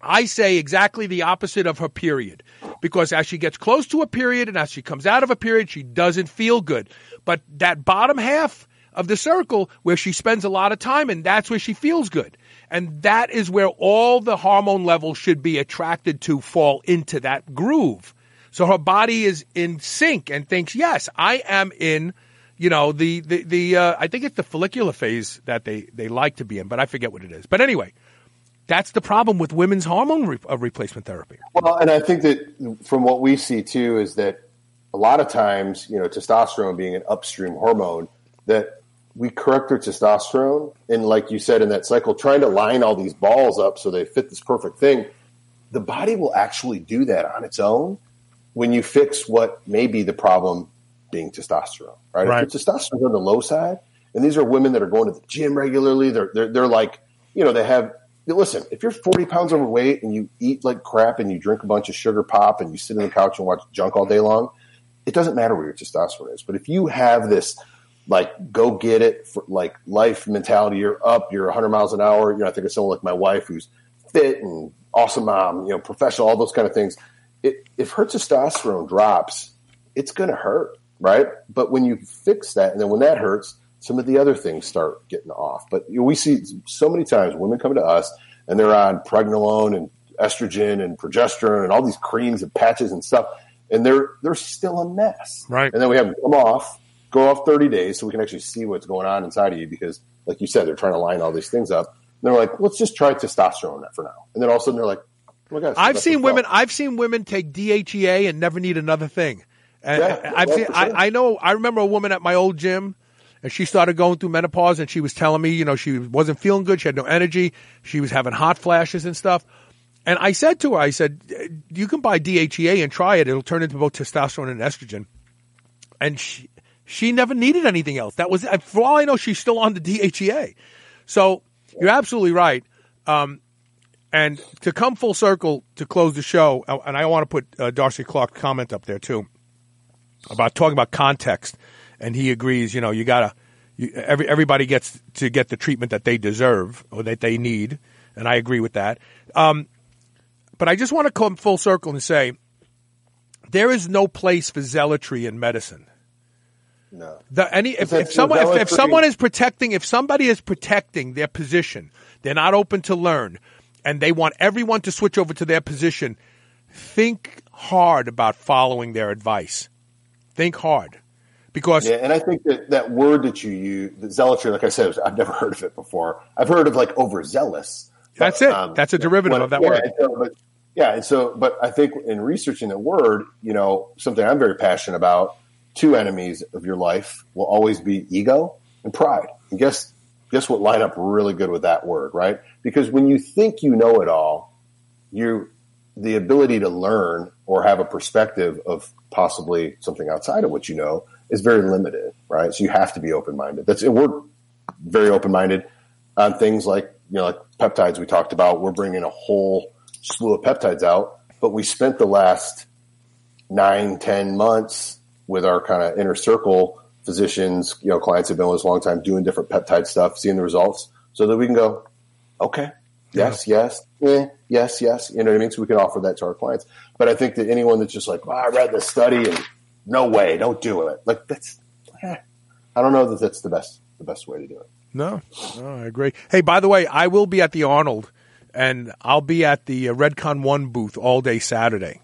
I say exactly the opposite of her period. Because as she gets close to a period and as she comes out of a period, she doesn't feel good. But that bottom half of the circle where she spends a lot of time and that's where she feels good. And that is where all the hormone levels should be attracted to fall into that groove. So her body is in sync and thinks, yes, I am in, you know, the, the, the, uh, I think it's the follicular phase that they, they like to be in, but I forget what it is. But anyway, that's the problem with women's hormone re- uh, replacement therapy. Well, and I think that from what we see too is that a lot of times, you know, testosterone being an upstream hormone, that we correct their testosterone, and like you said in that cycle, trying to line all these balls up so they fit this perfect thing. The body will actually do that on its own when you fix what may be the problem being testosterone, right? Right. If your testosterone's on the low side, and these are women that are going to the gym regularly, they're they're, they're like, you know, they have. Listen, if you're 40 pounds overweight and you eat like crap and you drink a bunch of sugar pop and you sit on the couch and watch junk all day long, it doesn't matter where your testosterone is. But if you have this like go get it for like life mentality, you're up, you're 100 miles an hour. You know, I think of someone like my wife who's fit and awesome mom, you know, professional, all those kind of things. It, if her testosterone drops, it's going to hurt, right? But when you fix that, and then when that hurts, some of the other things start getting off. But you know, we see so many times women come to us and they're on pregnenolone and estrogen and progesterone and all these creams and patches and stuff, and they're they're still a mess. Right. And then we have them come off, go off 30 days so we can actually see what's going on inside of you because, like you said, they're trying to line all these things up. And they're like, let's just try testosterone for now. And then all of a sudden they're like, oh my gosh. I've seen women. I've seen women take DHEA and never need another thing. And Yeah, I've seen. I, I know. I remember a woman at my old gym, and she started going through menopause, and she was telling me, you know, she wasn't feeling good. She had no energy. She was having hot flashes and stuff. And I said to her, I said, you can buy DHEA and try it. It'll turn into both testosterone and estrogen. And she she never needed anything else. That was for all I know, she's still on the DHEA. So you're absolutely right. Um, and to come full circle to close the show, and I want to put uh, Darcy Clark's comment up there too about talking about context, and he agrees. You know, you gotta you, every everybody gets to get the treatment that they deserve or that they need, and I agree with that. Um, but I just want to come full circle and say there is no place for zealotry in medicine. No. The, any if, if someone if, if someone is protecting if somebody is protecting their position, they're not open to learn, and they want everyone to switch over to their position. Think hard about following their advice. Think hard, because Yeah, and I think that that word that you use, the zealotry, like I said, I've never heard of it before. I've heard of like overzealous. That's But, it. Um, That's a derivative when- of that yeah, word. so- but, yeah, and so, but I think in researching the word, you know, something I'm very passionate about. Two enemies of your life will always be ego and pride. And guess guess what line up really good with that word, right? Because when you think you know it all, you the ability to learn or have a perspective of possibly something outside of what you know is very limited, right? So you have to be open minded. That's and we're very open minded on things like you know like peptides we talked about. We're bringing a whole slew of peptides out, but we spent the last nine ten months with our kind of inner circle physicians, you know, clients have been with us a long time doing different peptide stuff, seeing the results, so that we can go, okay, Yes, yes, eh, yes, yes. You know what I mean? So we can offer that to our clients. But I think that anyone that's just like, I read the study and no way, don't do it. Like that's, eh, I don't know that that's the best the best way to do it. No, no, I agree. Hey, by the way, I will be at the Arnold, and I'll be at the uh, Redcon One booth all day Saturday.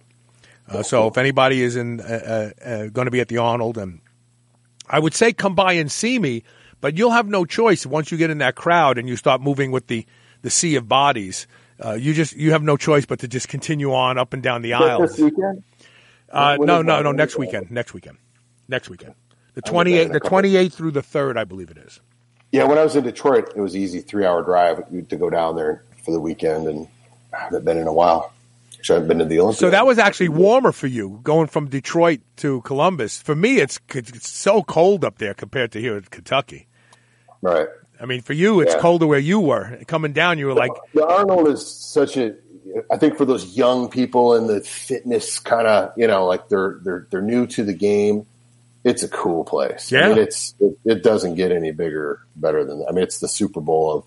Uh, so if anybody is in uh, uh, uh going to be at the Arnold, and I would say come by and see me, but you'll have no choice once you get in that crowd and you start moving with the the sea of bodies. Uh, you just you have no choice but to just continue on up and down the aisles. This weekend? Uh, no, no, no. Next weekend. Next weekend. Next weekend. The twenty eighth, the twenty eighth through the third, I believe it is. Yeah, when I was in Detroit, it was easy three hour drive to go down there for the weekend, and I haven't been in a while. I haven't been to the Olympics. So that was actually warmer for you going from Detroit to Columbus. For me, it's, it's so cold up there compared to here in Kentucky. right. I mean, for you, it's Yeah. colder where you were. Coming down, you were like, the Arnold is such a. I think for those young people in the fitness kind of, you know, like they're they're they're new to the game. It's a cool place. Yeah. I mean, it's it, it doesn't get any bigger, better than. I mean, it's the Super Bowl of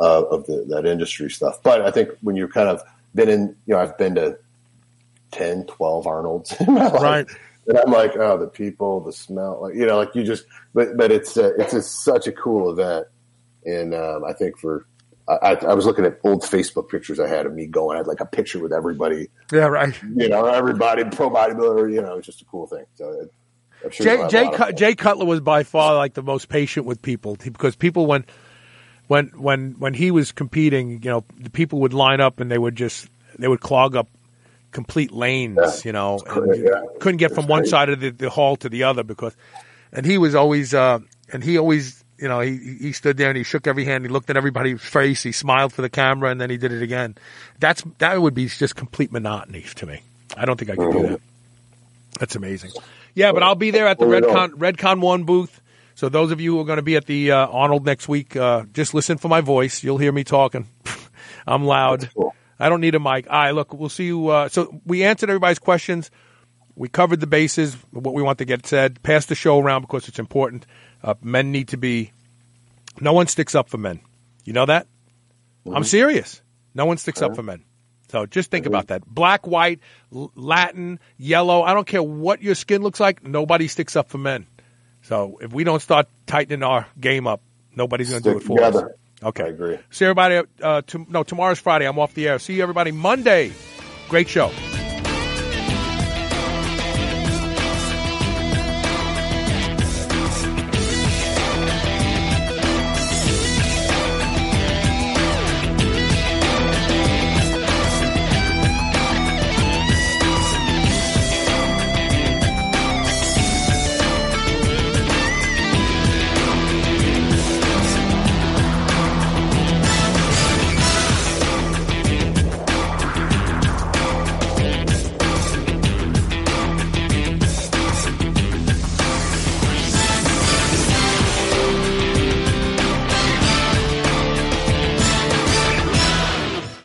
uh, of the, that industry stuff. But I think when you're kind of been in, you know, I've been to 10, 12 Arnolds <laughs> in my life. Right. And I'm like, oh, the people, the smell, like you know, like you just, but but it's uh, it's a, such a cool event, and um, I think for I, I was looking at old Facebook pictures I had of me going. I had like a picture with everybody, yeah, right. you know, everybody pro bodybuilder. You know, it's just a cool thing. So I'm sure Jay Jay, Cut- Jay Cutler was by far like the most patient with people because people when when when when he was competing, you know, the people would line up and they would just they would clog up complete lanes, Yeah. you know, and yeah. couldn't get from one side of the, the hall to the other because, and he was always uh, and he always. You know, he he stood there and he shook every hand. He looked at everybody's face. He smiled for the camera, and then he did it again. That's that would be just complete monotony to me. I don't think I could do that. That's amazing. Yeah, but I'll be there at the Redcon Redcon One booth. So those of you who are going to be at the uh, Arnold next week, uh, just listen for my voice. You'll hear me talking. <laughs> I'm loud. cool. I don't need a mic. All right, look, we'll see you. Uh, so we answered everybody's questions. We covered the bases, what we want to get said. Pass the show around because it's important. Uh, men need to be. No one sticks up for men. You know that? I'm serious. No one sticks up for men. So just think about that. Black, white, Latin, yellow. I don't care what your skin looks like. Nobody sticks up for men. So if we don't start tightening our game up, nobody's going to do it for us. Okay. I agree. See everybody. Uh, to, no, tomorrow's Friday. I'm off the air. See you everybody Monday. Great show.